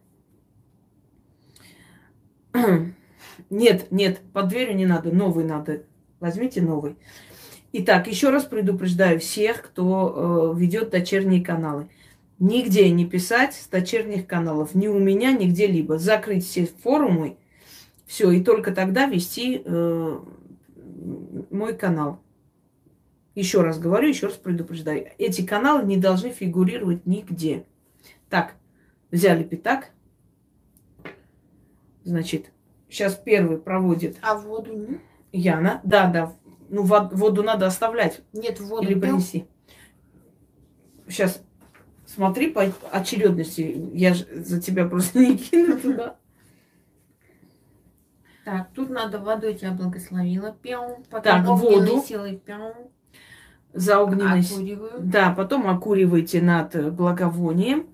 Нет, нет, под дверью не надо, новый надо. Возьмите новый. Итак, еще раз предупреждаю всех, кто э, ведет дочерние каналы. Нигде не писать с дочерних каналов, ни у меня, ни где-либо. Закрыть все форумы, все, и только тогда вести э, мой канал. Еще раз говорю, еще раз предупреждаю. Эти каналы не должны фигурировать нигде. Так, взяли пятак. Значит, сейчас первый проводит А воду? Яна. Да, да. Ну, вод- воду надо оставлять Нет, воду или пил? принеси. Сейчас смотри по очередности. Я же за тебя просто не кину туда. Так, тут надо водой тебя благословила. Пяу. Потом Так, воду. силой пяу. За огненной с- Окуриваю. Да, потом окуривайте над благовонием.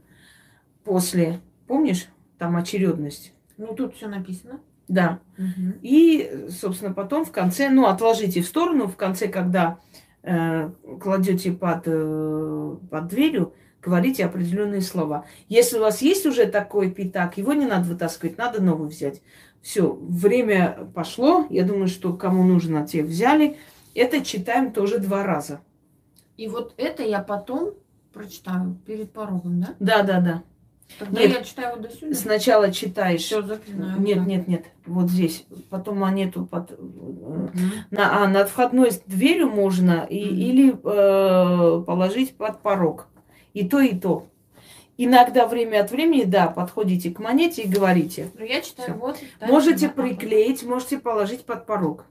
После, помнишь, там очередность. Ну, тут все написано. Да. Мгм. И, собственно, потом в конце, ну, отложите в сторону, в конце, когда э, кладете под, э, под дверью, говорите определенные слова. Если у вас есть уже такой пятак, его не надо вытаскивать, надо новый взять. Все, время пошло. Я думаю, что кому нужно, те взяли. Это читаем тоже два раза. И вот это я потом прочитаю перед порогом, да? Да, да, да. Тогда Нет. я читаю вот до сюда. Сначала читаешь. Все заклинаю. Нет, Да. нет, нет. Вот здесь. Потом монету под, Мгм. На, а, над входной дверью можно и, Мгм. или э, положить под порог. И то, и то. Иногда время от времени, да, подходите к монете и говорите. Ну, я читаю Всё. вот. дальше Можете приклеить, можете положить под порог.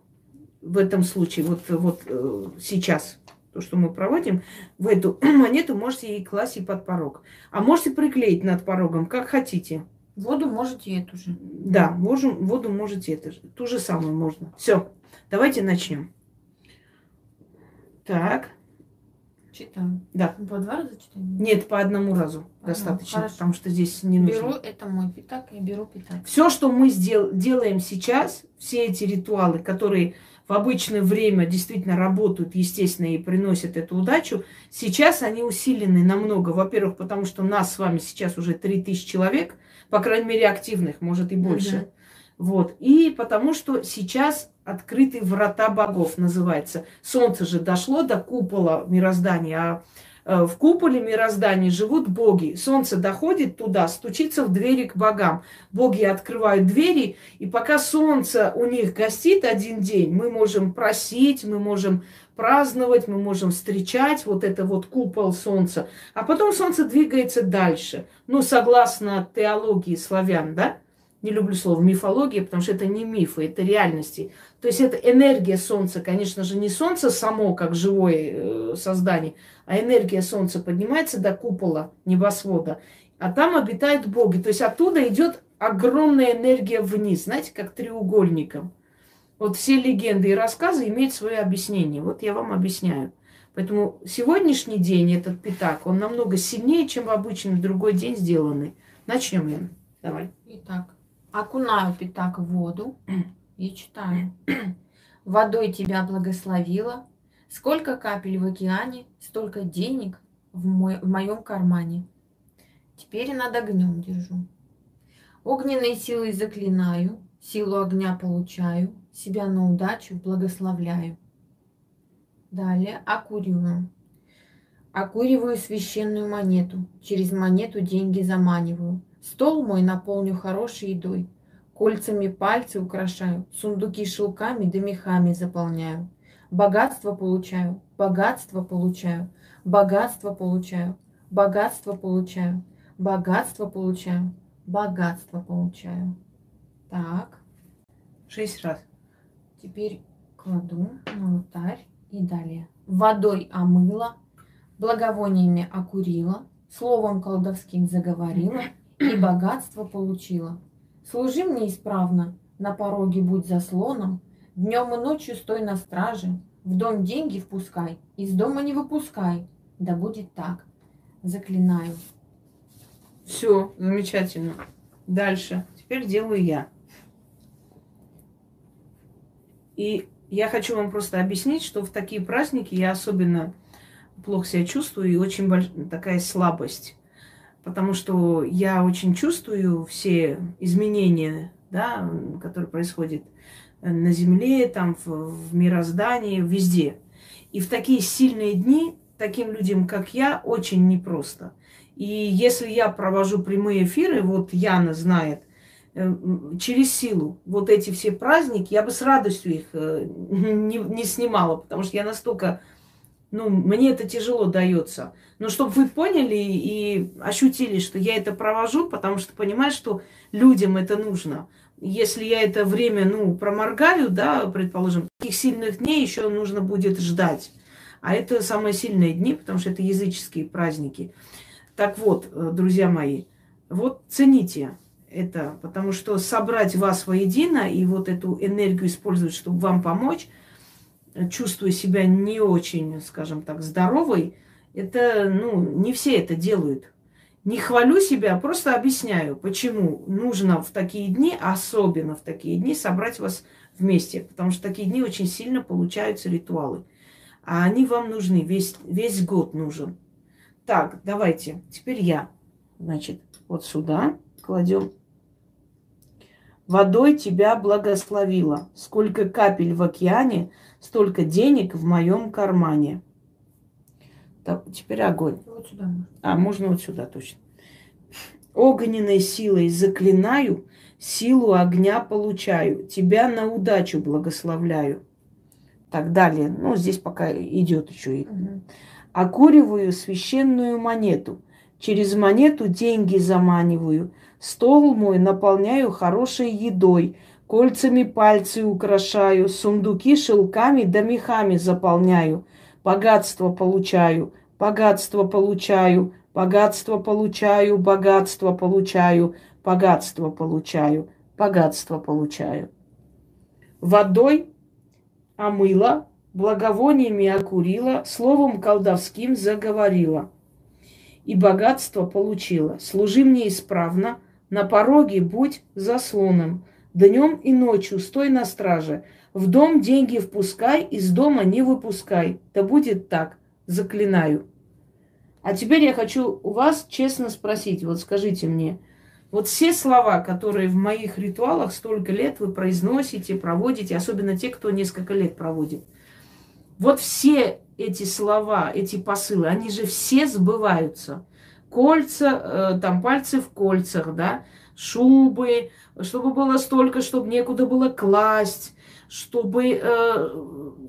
В этом случае, вот, вот э, сейчас, то, что мы проводим, в эту монету можете и класть и под порог. А можете приклеить над порогом, как хотите. Воду можете эту же. Да, можем, воду можете это же, ту же самую можно. Все, давайте начнем. Так, Читаю. да. По два раза читаю? Нет, по одному разу Ага, достаточно, хорошо. потому что здесь не Беру, нужно. это мой пятак, я беру пятак. Все, что мы сдел- делаем сейчас, все эти ритуалы, которые в обычное время действительно работают, естественно, и приносят эту удачу, сейчас они усилены намного. Во-первых, потому что нас с вами сейчас уже 3000 человек, по крайней мере, активных, может и больше. Мгм. Вот. И потому что сейчас открыты врата богов, называется. Солнце же дошло до купола мироздания, а в куполе мироздания живут боги. Солнце доходит туда, стучится в двери к богам. Боги открывают двери, и пока солнце у них гостит один день, мы можем просить, мы можем праздновать, мы можем встречать вот это вот купол солнца. А потом солнце двигается дальше. Ну, согласно теологии славян, да? Не люблю слово мифология, потому что это не мифы, это реальности. То есть это энергия Солнца, конечно же, не Солнце само, как живое э, создание, а энергия Солнца поднимается до купола небосвода, а там обитают боги. То есть оттуда идет огромная энергия вниз, знаете, как треугольником. Вот все легенды и рассказы имеют свое объяснение. Вот я вам объясняю. Поэтому сегодняшний день этот пятак, он намного сильнее, чем в обычный другой день сделанный. Начнем, Лена. Давай. Итак, окунаю пятак в воду и читаю. Водой тебя благословила. Сколько капель в океане, столько денег в, мой, в моем кармане. Теперь над огнем держу. Огненной силой заклинаю, силу огня получаю, себя на удачу благословляю. Далее окуриваю. Окуриваю священную монету. Через монету деньги заманиваю. Стол мой наполню хорошей едой. Кольцами пальцы украшаю. Сундуки шелками да мехами заполняю. Богатство получаю, богатство получаю, богатство получаю, богатство получаю, богатство получаю, богатство получаю. Так. Шесть раз. Теперь кладу на алтарь и далее. Водой омыла, благовониями окурила, словом колдовским заговорила и богатство получила. Служи мне исправно, на пороге будь заслоном, днем и ночью стой на страже, в дом деньги впускай, из дома не выпускай. Да будет так. Заклинаю. Все, замечательно. Дальше. Теперь делаю я. И я хочу вам просто объяснить, что в такие праздники я особенно плохо себя чувствую и очень больш... такая слабость. Потому что я очень чувствую все изменения, да, которые происходят на Земле, там, в, в мироздании, везде. И в такие сильные дни таким людям, как я, очень непросто. И если я провожу прямые эфиры, вот Яна знает, э, через силу вот эти все праздники, я бы с радостью их э, не, не снимала, потому что я настолько ну, мне это тяжело дается. Но чтобы вы поняли и ощутили, что я это провожу, потому что понимаю, что людям это нужно. Если я это время, ну, проморгаю, да, предположим, таких сильных дней еще нужно будет ждать. А это самые сильные дни, потому что это языческие праздники. Так вот, э, друзья мои, вот цените это, потому что собрать вас воедино и вот эту энергию использовать, чтобы вам помочь – чувствую себя не очень, скажем так, здоровой, это, ну, не все это делают. Не хвалю себя, просто объясняю, почему нужно в такие дни, особенно в такие дни, собрать вас вместе. Потому что такие дни очень сильно получаются ритуалы. А они вам нужны, весь, весь год нужен. Так, давайте, теперь я. Значит, вот сюда кладем. Водой тебя благословила. Сколько капель в океане, столько денег в моем кармане. Так, теперь огонь. Вот сюда. А, можно вот сюда точно. Огненной силой заклинаю, силу огня получаю, тебя на удачу благословляю. Так далее. Ну, здесь пока идет еще и. Угу. Окуриваю священную монету. Через монету деньги заманиваю. Стол мой наполняю хорошей едой – Кольцами пальцы украшаю, сундуки шелками да мехами заполняю. Богатство получаю, богатство получаю, богатство получаю, богатство получаю, богатство получаю, богатство получаю. Водой омыла, благовониями окурила, словом колдовским заговорила. И богатство получила. Служи мне исправно, на пороге будь заслоном – Днем и ночью стой на страже. В дом деньги впускай, из дома не выпускай. Да будет так, заклинаю. А теперь я хочу у вас честно спросить, вот скажите мне, вот все слова, которые в моих ритуалах столько лет вы произносите, проводите, особенно те, кто несколько лет проводит, вот все эти слова, эти посылы, они же все сбываются. Кольца, э, там пальцы в кольцах, да, шубы, чтобы было столько, чтобы некуда было класть, чтобы э,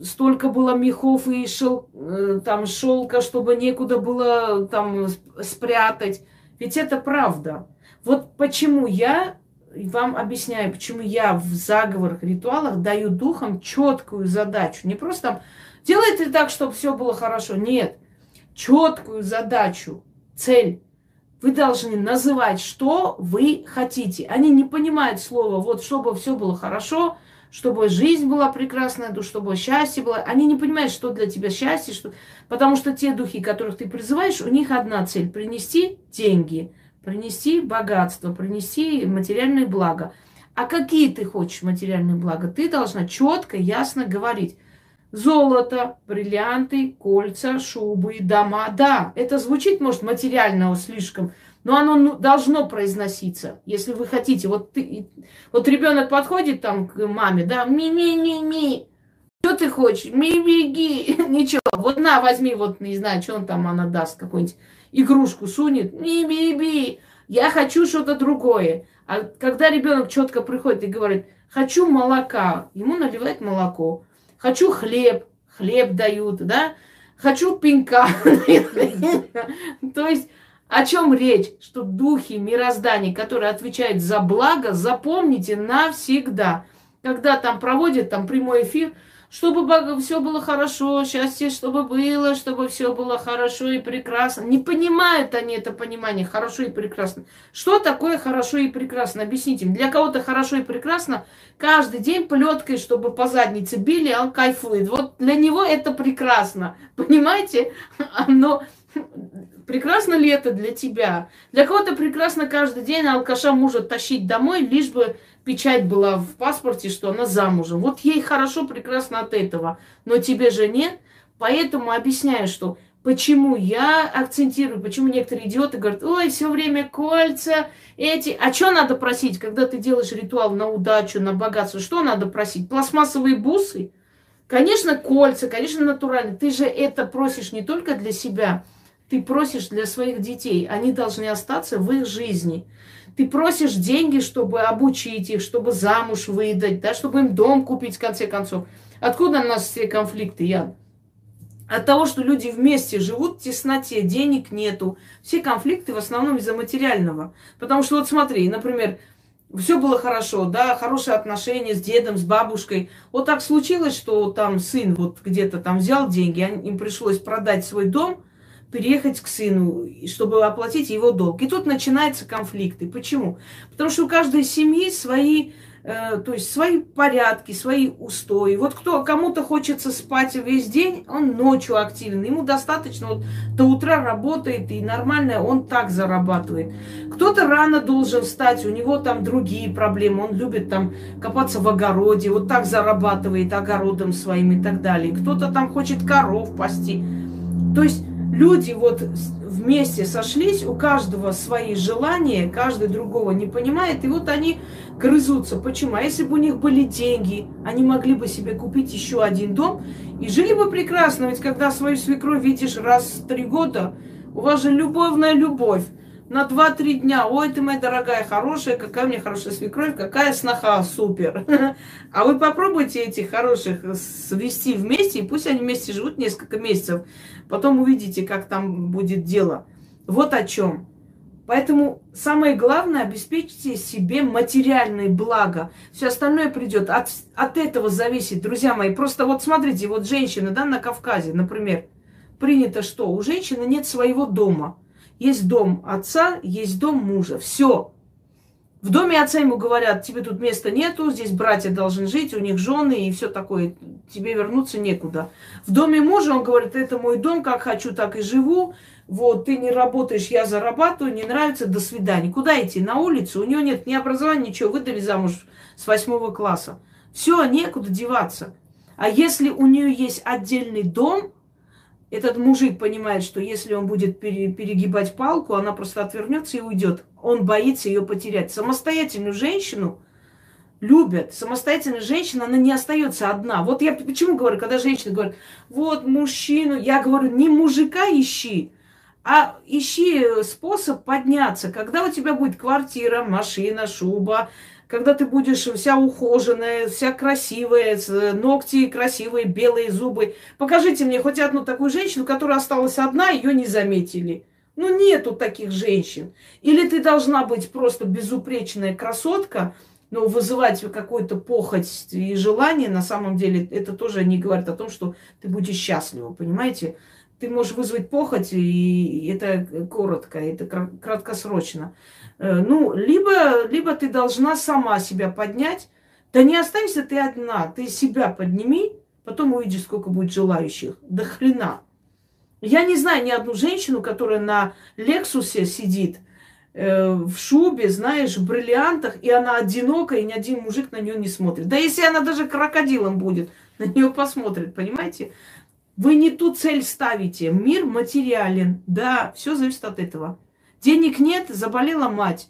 столько было мехов и шел, э, там шелка, чтобы некуда было там спрятать. Ведь это правда. Вот почему я вам объясняю, почему я в заговорах, ритуалах даю духам четкую задачу. Не просто там делайте так, чтобы все было хорошо. Нет, четкую задачу, цель вы должны называть, что вы хотите. Они не понимают слова, вот чтобы все было хорошо, чтобы жизнь была прекрасная, чтобы счастье было. Они не понимают, что для тебя счастье, что... потому что те духи, которых ты призываешь, у них одна цель – принести деньги, принести богатство, принести материальные блага. А какие ты хочешь материальные блага? Ты должна четко, ясно говорить. Золото, бриллианты, кольца, шубы, дома. Да, это звучит, может, материального слишком, но оно ну, должно произноситься, если вы хотите. Вот, ты, вот ребенок подходит там к маме, да, ми-ми-ми-ми, что ты хочешь? Ми-беги. Ничего. Вот на, возьми, вот, не знаю, что он там, она даст, какую-нибудь игрушку сунет. Ми-би-би. Я хочу что-то другое. А когда ребенок четко приходит и говорит, хочу молока, ему наливает молоко. Хочу хлеб, хлеб дают, да, хочу пинка. То есть о чем речь? Что духи мироздания, которые отвечают за благо, запомните навсегда. Когда там проводят там прямой эфир, чтобы все было хорошо, счастье, чтобы было, чтобы все было хорошо и прекрасно. Не понимают они это понимание, хорошо и прекрасно. Что такое хорошо и прекрасно? Объясните. Для кого-то хорошо и прекрасно каждый день плеткой, чтобы по заднице били, а он кайфует. Вот для него это прекрасно. Понимаете? Но прекрасно ли это для тебя? Для кого-то прекрасно каждый день алкаша мужа тащить домой, лишь бы печать была в паспорте, что она замужем. Вот ей хорошо, прекрасно от этого, но тебе же нет. Поэтому объясняю, что почему я акцентирую, почему некоторые идиоты говорят, ой, все время кольца, эти. А что надо просить, когда ты делаешь ритуал на удачу, на богатство? Что надо просить? Пластмассовые бусы? Конечно, кольца, конечно, натуральные. Ты же это просишь не только для себя, ты просишь для своих детей. Они должны остаться в их жизни. Ты просишь деньги, чтобы обучить их, чтобы замуж выдать, да, чтобы им дом купить, в конце концов. Откуда у нас все конфликты, Ян? От того, что люди вместе живут в тесноте, денег нету. Все конфликты в основном из-за материального. Потому что вот смотри, например, все было хорошо, да, хорошие отношения с дедом, с бабушкой. Вот так случилось, что там сын вот где-то там взял деньги, им пришлось продать свой дом – переехать к сыну, чтобы оплатить его долг. И тут начинаются конфликты. Почему? Потому что у каждой семьи свои, э, то есть свои порядки, свои устои. Вот кто кому-то хочется спать весь день, он ночью активен. Ему достаточно вот до утра работает и нормально он так зарабатывает. Кто-то рано должен встать, у него там другие проблемы. Он любит там копаться в огороде, вот так зарабатывает огородом своим и так далее. Кто-то там хочет коров пасти. То есть люди вот вместе сошлись, у каждого свои желания, каждый другого не понимает, и вот они грызутся. Почему? А если бы у них были деньги, они могли бы себе купить еще один дом и жили бы прекрасно. Ведь когда свою свекровь видишь раз в три года, у вас же любовная любовь на 2-3 дня. Ой, ты моя дорогая, хорошая, какая у меня хорошая свекровь, какая сноха, супер. А вы попробуйте этих хороших свести вместе, и пусть они вместе живут несколько месяцев. Потом увидите, как там будет дело. Вот о чем. Поэтому самое главное, обеспечьте себе материальные блага. Все остальное придет. От, от этого зависит, друзья мои. Просто вот смотрите, вот женщина, да, на Кавказе, например, принято что? У женщины нет своего дома. Есть дом отца, есть дом мужа. Все. В доме отца ему говорят, тебе тут места нету, здесь братья должны жить, у них жены и все такое, тебе вернуться некуда. В доме мужа он говорит, это мой дом, как хочу, так и живу. Вот, ты не работаешь, я зарабатываю, не нравится, до свидания. Куда идти? На улицу? У него нет ни образования, ничего, выдали замуж с восьмого класса. Все, некуда деваться. А если у нее есть отдельный дом, этот мужик понимает, что если он будет перегибать палку, она просто отвернется и уйдет. Он боится ее потерять. Самостоятельную женщину любят. Самостоятельная женщина, она не остается одна. Вот я почему говорю, когда женщина говорит, вот мужчину, я говорю, не мужика ищи, а ищи способ подняться. Когда у тебя будет квартира, машина, шуба, когда ты будешь вся ухоженная, вся красивая, ногти красивые, белые зубы. Покажите мне хоть одну такую женщину, которая осталась одна, ее не заметили. Ну, нету таких женщин. Или ты должна быть просто безупречная красотка, но вызывать какую-то похоть и желание, на самом деле, это тоже не говорит о том, что ты будешь счастлива, понимаете? Ты можешь вызвать похоть, и это коротко, это краткосрочно. Э, ну, либо, либо ты должна сама себя поднять. Да не останься ты одна, ты себя подними, потом увидишь, сколько будет желающих. Да хрена. Я не знаю ни одну женщину, которая на Лексусе сидит, э, в шубе, знаешь, в бриллиантах, и она одинокая, и ни один мужик на нее не смотрит. Да если она даже крокодилом будет, на нее посмотрит, понимаете? Вы не ту цель ставите. Мир материален. Да, все зависит от этого. Денег нет, заболела мать.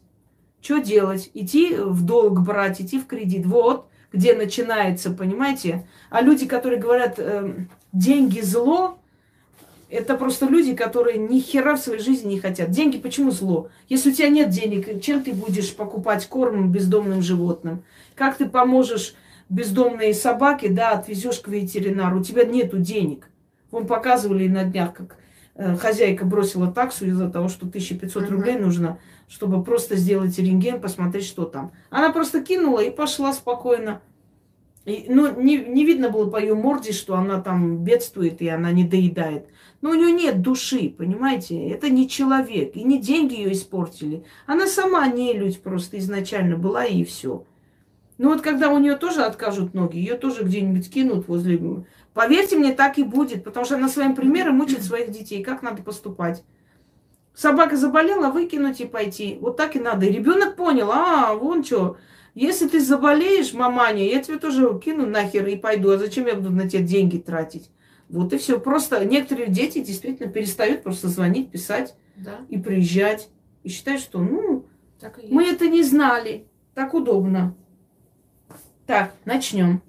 Что делать? Идти в долг брать, идти в кредит. Вот где начинается, понимаете? А люди, которые говорят, э, деньги зло, это просто люди, которые ни хера в своей жизни не хотят. Деньги почему зло? Если у тебя нет денег, чем ты будешь покупать корм бездомным животным? Как ты поможешь бездомные собаки, да, отвезешь к ветеринару, у тебя нету денег. Вам показывали на днях, как хозяйка бросила таксу из-за того, что 1500 Мгм. рублей нужно, чтобы просто сделать рентген, посмотреть, что там. Она просто кинула и пошла спокойно. И, ну, не, не видно было по ее морде, что она там бедствует и она не доедает. Но у нее нет души, понимаете? Это не человек. И не деньги ее испортили. Она сама нелюдь просто изначально была и все. Ну вот когда у нее тоже откажут ноги, ее тоже где-нибудь кинут возле... Поверьте мне, так и будет, потому что она своим примером учит своих детей, как надо поступать. Собака заболела, выкинуть и пойти. Вот так и надо. И ребенок понял, а, вон что, если ты заболеешь, маманя, я тебя тоже кину нахер и пойду. А зачем я буду на тебя деньги тратить? Вот и все. Просто некоторые дети действительно перестают просто звонить, писать Да, и приезжать. И считают, что, ну, мы это не знали. Так удобно. Так, начнем.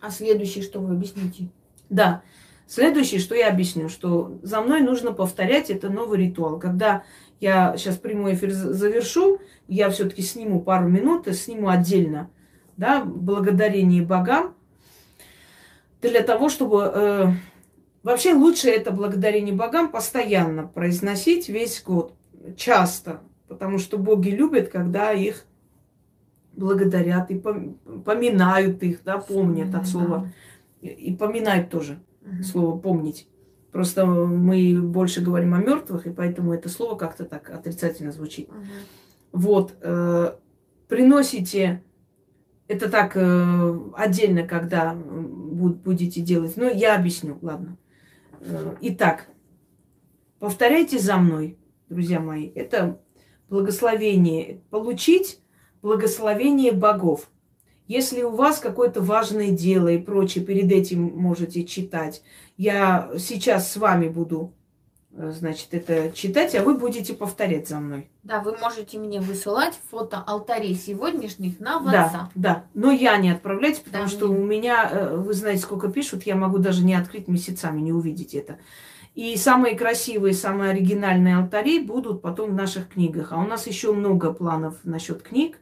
А следующее, что вы объясните? Да. Следующее, что я объясню, что за мной нужно повторять, это новый ритуал. Когда я сейчас прямой эфир за- завершу, я все-таки сниму пару минут, сниму отдельно, да, благодарение богам, для того, чтобы... э, вообще лучше это благодарение богам постоянно произносить весь год, часто, потому что боги любят, когда их благодарят и пом- поминают их, да, помнят от слова. И- поминать тоже, Мгм. слово помнить. Просто мы больше говорим о мертвых, и поэтому это слово как-то так отрицательно звучит. Мгм. Вот, э, приносите, это так э, отдельно, когда буд- будете делать. Ну, я объясню, ладно. Э, итак, повторяйте за мной, друзья мои. Это благословение. Получить благословение богов. Если у вас какое-то важное дело и прочее, перед этим можете читать. Я сейчас с вами буду, э, значит, это читать, а вы будете повторять за мной. Да, вы можете мне высылать фото алтарей сегодняшних на WhatsApp. Да, да. Но я не отправляйте, потому Да, что не- у меня, э, вы знаете, сколько пишут, я могу даже не открыть месяцами, не увидеть это. И самые красивые, самые оригинальные алтари будут потом в наших книгах. А у нас еще много планов насчет книг.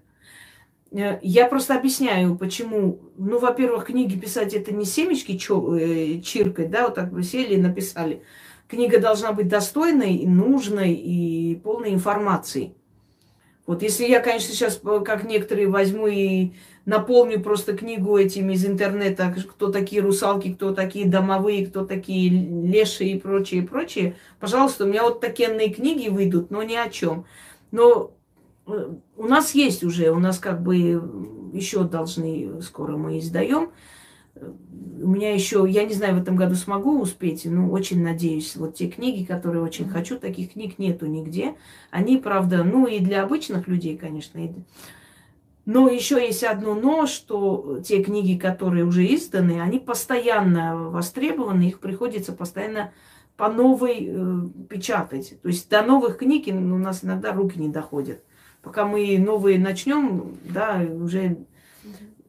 Э, Я просто объясняю, почему. Ну, во-первых, книги писать это не семечки э, чиркать, да, вот так вы сели и написали. Книга должна быть достойной, и нужной и полной информацией. Вот если я, конечно, сейчас, э, как некоторые, возьму и наполню просто книгу этим из интернета, кто такие русалки, кто такие домовые, кто такие леши и прочее, прочее, пожалуйста, у меня вот такие книги выйдут, но ни о чем. Но у нас есть уже, у нас как бы еще должны, скоро мы издаем. Э, У меня еще, я не знаю, в этом году смогу успеть, но очень надеюсь. Вот те книги, которые очень хочу, таких книг нету нигде. Они, правда, ну и для обычных людей, конечно. Но еще есть одно но, что те книги, которые уже изданы, они постоянно востребованы, их приходится постоянно по новой э, печатать. То есть до новых книг у нас иногда руки не доходят. Пока мы новые начнем, да, уже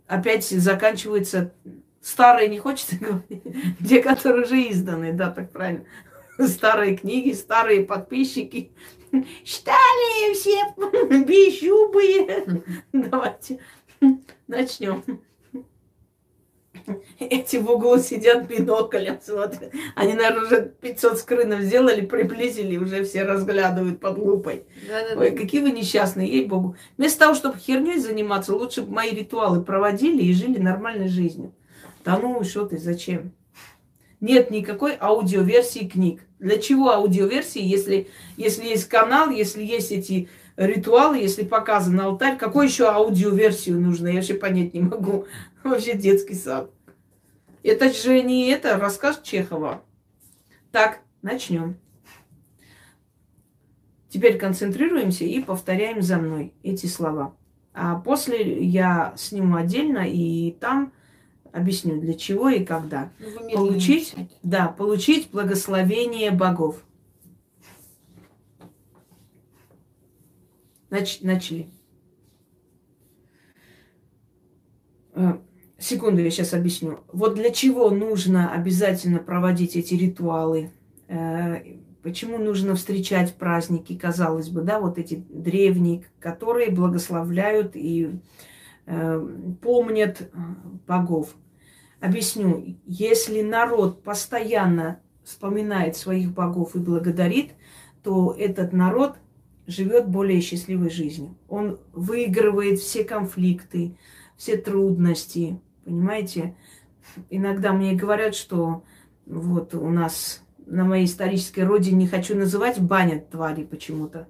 опять заканчивается старые, не хочется говорить, те, которые уже изданы, да, так правильно. Старые книги, старые подписчики. Читали все бесшубые. Давайте начнем. Эти в углу сидят биноклем, смотрят. Они, наверное, уже 500 скрынов сделали, приблизили, уже все разглядывают под лупой. Да-да-да. Ой, какие вы несчастные, ей-богу. Вместо того, чтобы херней заниматься, лучше бы мои ритуалы проводили и жили нормальной жизнью. Да ну, что ты, зачем? Нет никакой аудиоверсии книг. Для чего аудиоверсии, если, если есть канал, если есть эти ритуалы, если показан алтарь, какой еще аудиоверсию нужно? Я вообще понять не могу. Вообще детский сад. Это же не это, рассказ Чехова. Так, начнем. Теперь концентрируемся и повторяем за мной эти слова. А после я сниму отдельно и там объясню, для чего и когда. Ну, Получить, да, получить благословение богов. Нач- начали. Э, Секунду, я сейчас объясню. Вот для чего нужно обязательно проводить эти ритуалы? Э, Почему нужно встречать праздники, казалось бы, да, вот эти древние, которые благословляют и э, помнят богов. Объясню, если народ постоянно вспоминает своих богов и благодарит, то этот народ живет более счастливой жизнью. Он выигрывает все конфликты, все трудности, понимаете? Иногда мне говорят, что вот у нас на моей исторической родине, не хочу называть, банят твари почему-то,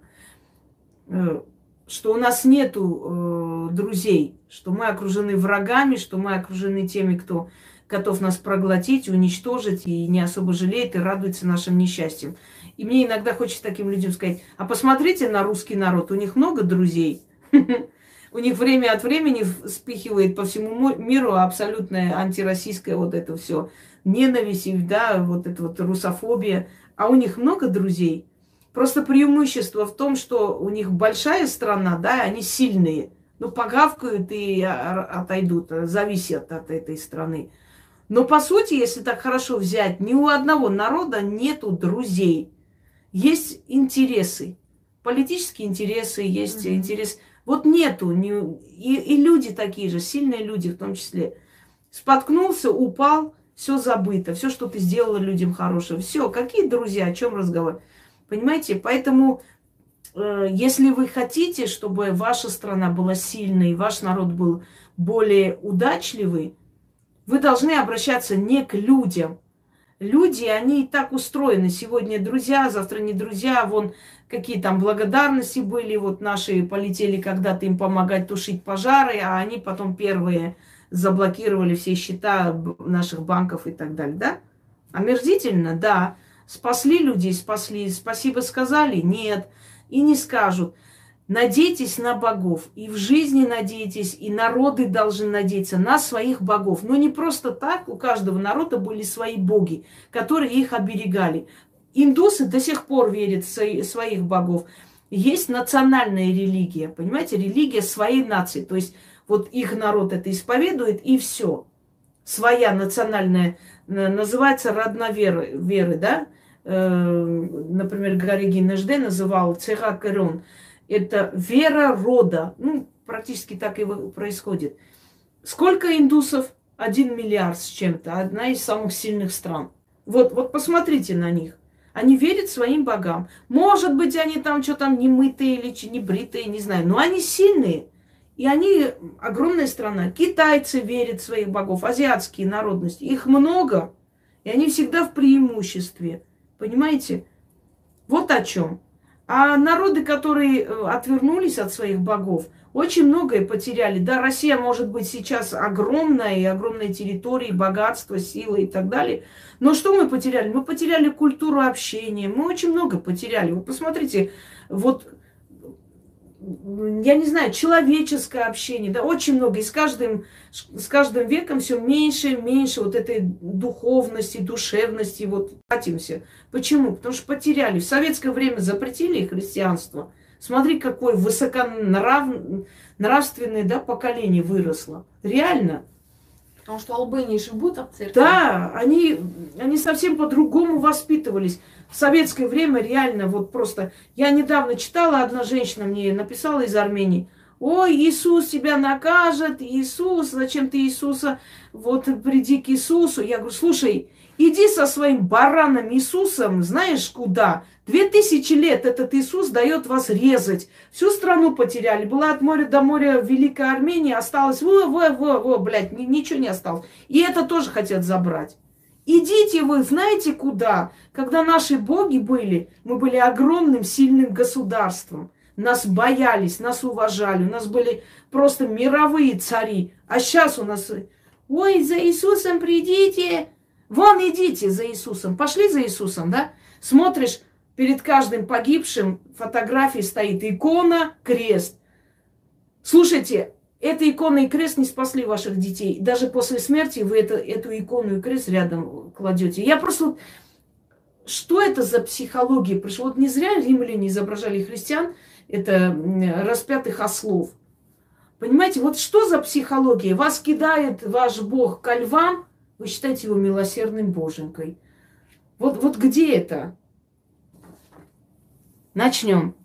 э, что у нас нету э, друзей, что мы окружены врагами, что мы окружены теми, кто готов нас проглотить, уничтожить и не особо жалеет и радуется нашим несчастьям. И мне иногда хочется таким людям сказать, а посмотрите на русский народ, у них много друзей. У них время от времени спихивает по всему миру абсолютное антироссийское вот это все ненависть, да, вот это вот русофобия. А у них много друзей. Просто преимущество в том, что у них большая страна, да, они сильные. Ну, погавкают и отойдут, зависят от этой страны. Но по сути, если так хорошо взять, ни у одного народа нету друзей. Есть интересы, политические интересы, есть mm-hmm. интерес. Вот нету, не, и, и люди такие же, сильные люди в том числе. Споткнулся, упал, все забыто, все, что ты сделала людям хорошее, все. Какие друзья, о чем разговор? Понимаете? Поэтому, э, если вы хотите, чтобы ваша страна была сильной, ваш народ был более удачливый, вы должны обращаться не к людям, люди, они и так устроены. Сегодня друзья, завтра не друзья. Вон какие там благодарности были. Вот наши полетели когда-то им помогать тушить пожары, а они потом первые заблокировали все счета наших банков и так далее, да? Омерзительно, да. Спасли людей, спасли. Спасибо сказали? Нет. И не скажут. Надейтесь на богов. И в жизни надейтесь, и народы должны надеяться на своих богов. Но не просто так, у каждого народа были свои боги, которые их оберегали. Индусы до сих пор верят в своих богов. Есть национальная религия, понимаете, религия своей нации. То есть вот их народ это исповедует, и все. Своя национальная, называется родноверы, веры, да? Э, например, Гарри Гиннежде называл Цеха Керон – это вера рода. Ну, практически так и происходит. Сколько индусов? Один миллиард с чем-то. Одна из самых сильных стран. Вот, вот посмотрите на них. Они верят своим богам. Может быть, они там что там не мытые или не бритые, не знаю. Но они сильные. И они огромная страна. Китайцы верят в своих богов, азиатские народности. Их много. И они всегда в преимуществе. Понимаете? Вот о чем. А народы, которые э, отвернулись от своих богов, очень многое потеряли. Да, Россия может быть сейчас огромная, и огромная территория, богатство, сила и так далее. Но что мы потеряли? Мы потеряли культуру общения, мы очень много потеряли. Вы посмотрите, вот я не знаю, человеческое общение, да, очень много. И с каждым, с каждым веком все меньше и меньше вот этой духовности, душевности, вот катимся. Почему? Потому что потеряли. В советское время запретили христианство. Смотри, какое высоконравственное да, поколение выросло. Реально. Потому что албы не живут в церкви. Да, они, они совсем по-другому воспитывались в советское время реально вот просто... Я недавно читала, одна женщина мне написала из Армении. Ой, Иисус тебя накажет, Иисус, зачем ты Иисуса, вот приди к Иисусу. Я говорю, слушай, иди со своим бараном Иисусом, знаешь куда? Две тысячи лет этот Иисус дает вас резать. Всю страну потеряли. Была от моря до моря Великая Армения, осталось во, во, во, во, блядь, ничего не осталось. И это тоже хотят забрать. Идите вы, знаете куда? Когда наши боги были, мы были огромным, сильным государством. Нас боялись, нас уважали, у нас были просто мировые цари. А сейчас у нас, ой, за Иисусом придите. Вон идите за Иисусом. Пошли за Иисусом, да? Смотришь, перед каждым погибшим фотографии стоит икона, крест. Слушайте, эта икона и крест не спасли ваших детей. Даже после смерти вы это, эту икону и крест рядом кладете. Я просто... Что это за психология? Пришло вот не зря римляне изображали христиан, это распятых ослов. Понимаете, вот что за психология? Вас кидает ваш Бог ко львам, вы считаете его милосердным боженькой. Вот, вот где это? Начнем.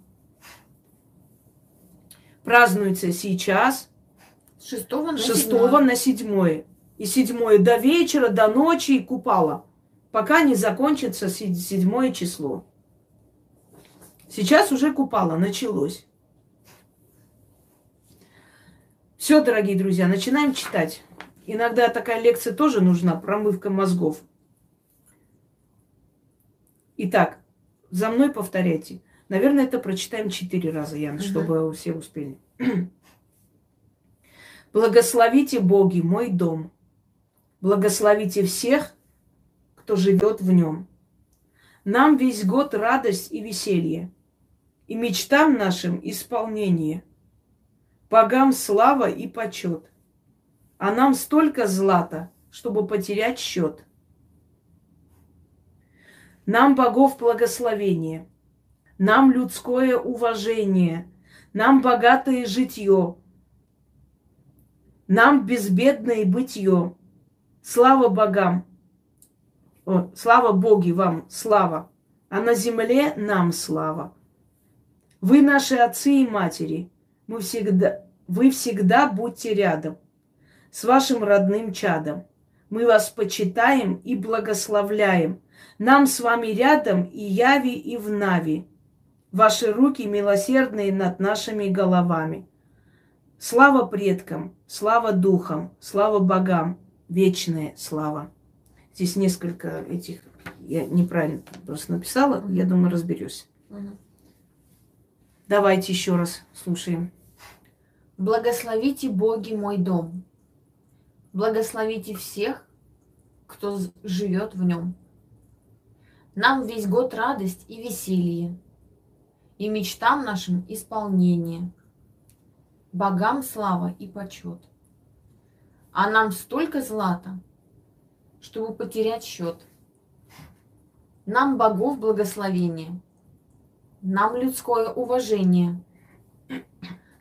Празднуется сейчас – шестого на шестого седьмое. на седьмое. И седьмое до вечера, до ночи и купала, пока не закончится се- седьмое число. Сейчас уже купала, началось. Все, дорогие друзья, начинаем читать. Иногда такая лекция тоже нужна, промывка мозгов. Итак, за мной повторяйте. Наверное, это прочитаем четыре раза, Яна, Мгм. чтобы все успели. Благословите Боги мой дом. Благословите всех, кто живет в нем. Нам весь год радость и веселье, и мечтам нашим исполнение. Богам слава и почет. А нам столько злата, чтобы потерять счет. Нам богов благословение, нам людское уважение, нам богатое житье, нам безбедное бытие. Слава богам! О, слава Боги вам, слава! А на земле нам слава. Вы наши отцы и матери. Мы всегда, вы всегда будьте рядом с вашим родным чадом. Мы вас почитаем и благословляем. Нам с вами рядом и яви, и в нави. Ваши руки милосердные над нашими головами. Слава предкам, слава духам, слава богам, вечная слава. Здесь несколько этих, я неправильно просто написала, я думаю, разберусь. Давайте еще раз слушаем. Благословите Боги мой дом. Благословите всех, кто живет в нем. Нам весь год радость и веселье, и мечтам нашим исполнение. Богам слава и почет. А нам столько злата, чтобы потерять счет. Нам богов благословение, нам людское уважение,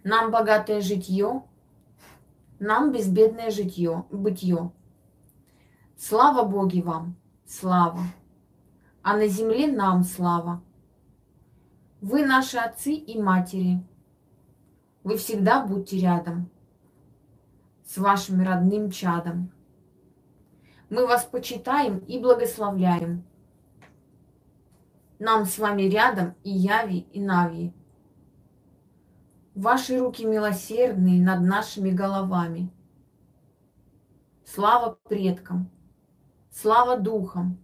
нам богатое житье, нам безбедное житье, бытие. Слава Боги вам, слава, а на земле нам слава. Вы наши отцы и матери, вы всегда будьте рядом с вашим родным чадом. Мы вас почитаем и благословляем. Нам с вами рядом и Яви, и Нави. Ваши руки милосердные над нашими головами. Слава предкам, слава духам,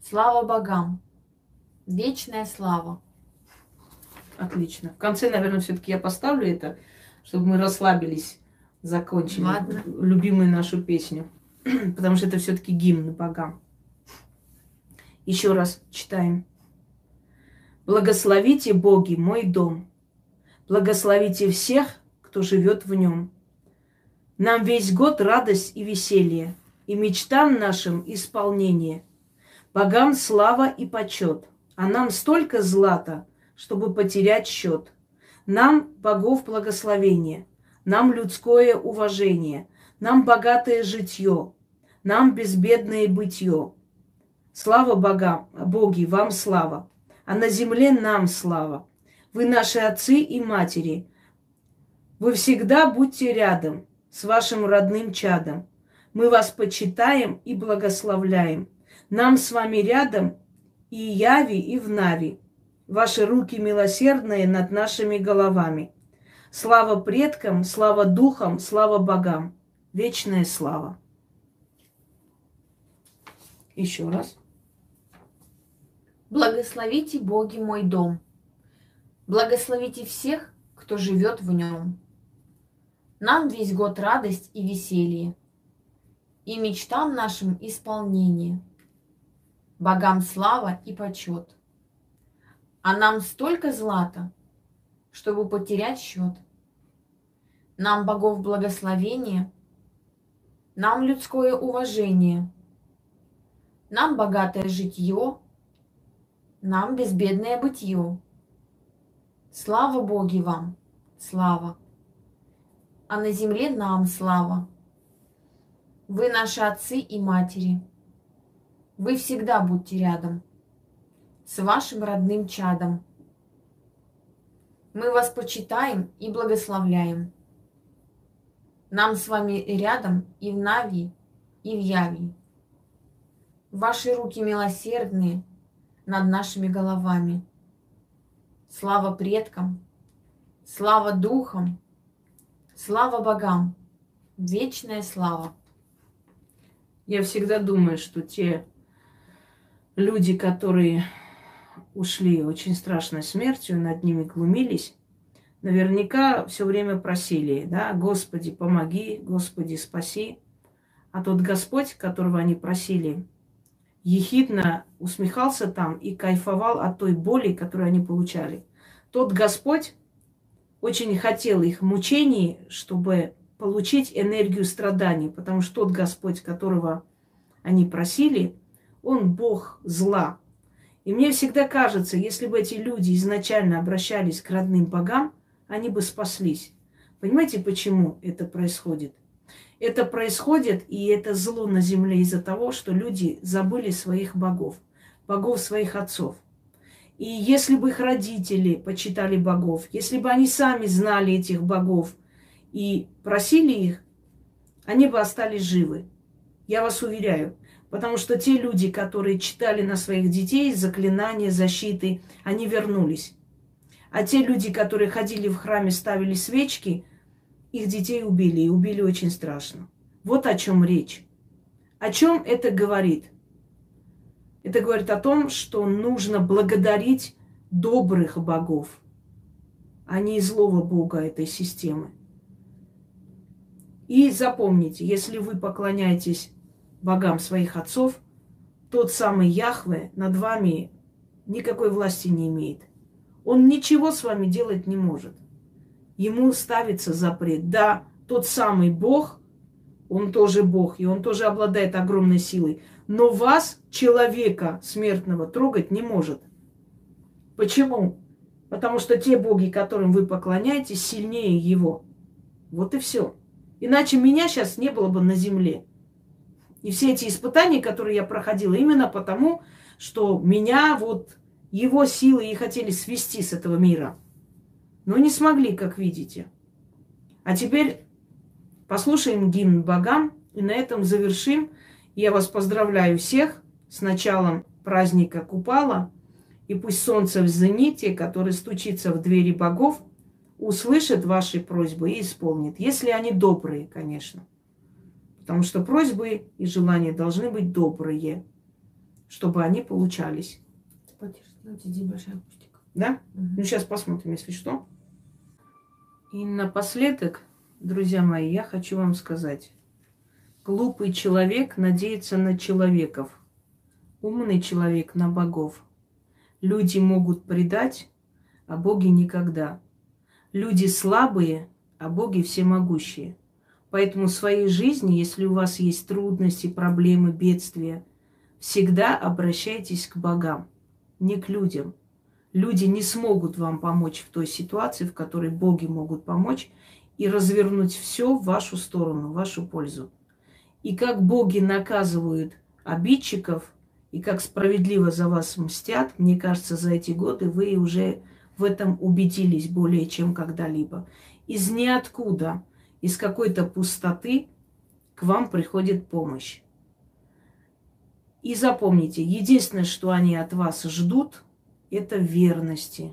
слава богам, вечная слава. Отлично. В конце, наверное, все-таки я поставлю это, чтобы мы расслабились, закончили Ладно. любимую нашу песню. Потому что это все-таки гимн богам. Еще раз читаем. Благословите Боги мой дом. Благословите всех, кто живет в нем. Нам весь год радость и веселье, и мечтам нашим исполнение. Богам слава и почет, а нам столько злата, чтобы потерять счет. Нам богов благословение, нам людское уважение, нам богатое житье, нам безбедное бытие. Слава богам, боги, вам слава, а на земле нам слава. Вы наши отцы и матери. Вы всегда будьте рядом с вашим родным чадом. Мы вас почитаем и благословляем. Нам с вами рядом и яви, и в нави. Ваши руки милосердные над нашими головами. Слава предкам, слава духам, слава богам. Вечная слава. Еще раз. Благословите Боги мой дом. Благословите всех, кто живет в нем. Нам весь год радость и веселье, и мечтам нашим исполнение. Богам слава и почет. А нам столько злата, чтобы потерять счет. Нам богов благословение, нам людское уважение, нам богатое житье, нам безбедное бытие. Слава Боги вам, слава, а на земле нам слава. Вы наши отцы и матери. Вы всегда будьте рядом с вашим родным чадом. Мы вас почитаем и благословляем. нам с вами рядом и в Нави, и в Яви. Ваши руки милосердные над нашими головами. Слава предкам, слава духам, слава богам, вечная слава. Я всегда думаю, что те люди, которые ушли очень страшной смертью, над ними глумились, наверняка все время просили, да, Господи, помоги, Господи, спаси. А тот Господь, которого они просили, ехидно усмехался там и кайфовал от той боли, которую они получали. Тот Господь очень хотел их мучений, чтобы получить энергию страданий, потому что тот Господь, которого они просили, он Бог зла. И мне всегда кажется, если бы эти люди изначально обращались к родным богам, они бы спаслись. Понимаете, почему это происходит? Это происходит, и это зло на земле из-за того, что люди забыли своих богов, богов своих отцов. И если бы их родители почитали богов, если бы они сами знали этих богов и просили их, они бы остались живы. Я вас уверяю. Потому что те люди, которые читали на своих детей заклинания, защиты, они вернулись. А те люди, которые ходили в храме, ставили свечки, их детей убили, и убили очень страшно. Вот о чем речь. О чем это говорит? Это говорит о том, что нужно благодарить добрых богов, а не злого бога этой системы. И запомните, если вы поклоняетесь богам своих отцов, тот самый Яхве над вами никакой власти не имеет. Он ничего с вами делать не может. Ему ставится запрет. Да, тот самый Бог, он тоже Бог, и он тоже обладает огромной силой. Но вас, человека смертного, трогать не может. Почему? Потому что те боги, которым вы поклоняетесь, сильнее его. Вот и все. Иначе меня сейчас не было бы на земле. И все эти испытания, которые я проходила, именно потому, что меня вот его силы и хотели свести с этого мира. Но не смогли, как видите. А теперь послушаем гимн богам и на этом завершим. Я вас поздравляю всех с началом праздника Купала. И пусть солнце в зените, которое стучится в двери богов, услышит ваши просьбы и исполнит. Если они добрые, конечно. Потому что просьбы и желания должны быть добрые, чтобы они получались. Да? Угу. Ну, сейчас посмотрим, если что. И напоследок, друзья мои, я хочу вам сказать. Глупый человек надеется на человеков. Умный человек на богов. Люди могут предать, а боги никогда. Люди слабые, а боги всемогущие. Поэтому в своей жизни, если у вас есть трудности, проблемы, бедствия, всегда обращайтесь к богам не к людям. Люди не смогут вам помочь в той ситуации, в которой боги могут помочь, и развернуть все в вашу сторону, в вашу пользу. И как боги наказывают обидчиков, и как справедливо за вас мстят, мне кажется, за эти годы вы уже в этом убедились более чем когда-либо. Из ниоткуда, из какой-то пустоты к вам приходит помощь. И запомните, единственное, что они от вас ждут, это верности.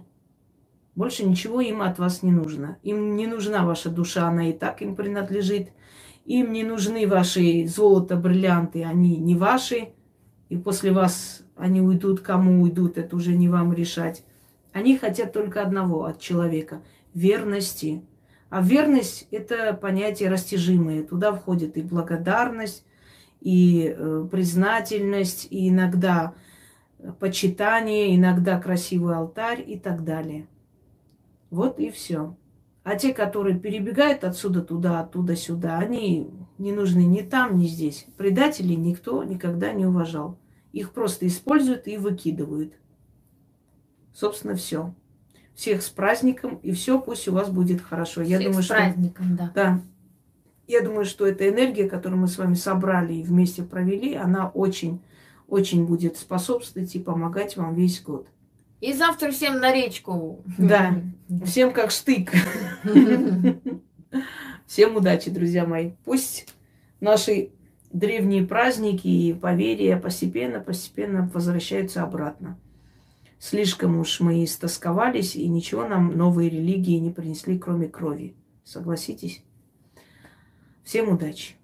Больше ничего им от вас не нужно. Им не нужна ваша душа, она и так им принадлежит. Им не нужны ваши золото, бриллианты, они не ваши. И после вас они уйдут, кому уйдут, это уже не вам решать. Они хотят только одного от человека – верности. А верность – это понятие растяжимое. Туда входит и благодарность, и э, признательность, и иногда почитание, иногда красивый алтарь и так далее. Вот и все. А те, которые перебегают отсюда туда, оттуда сюда, они не нужны ни там, ни здесь. Предателей никто никогда не уважал. Их просто используют и выкидывают. Собственно, все. Всех с праздником, и все пусть у вас будет хорошо. Всех Я думаю, с праздником, что... да. Да. Я думаю, что эта энергия, которую мы с вами собрали и вместе провели, она очень, очень будет способствовать и помогать вам весь год. И завтра всем на речку. Да, всем как штык. Всем удачи, друзья мои. Пусть наши древние праздники и поверья постепенно, постепенно возвращаются обратно. Слишком уж мы истосковались, и ничего нам новые религии не принесли, кроме крови. Согласитесь? Всем удачи!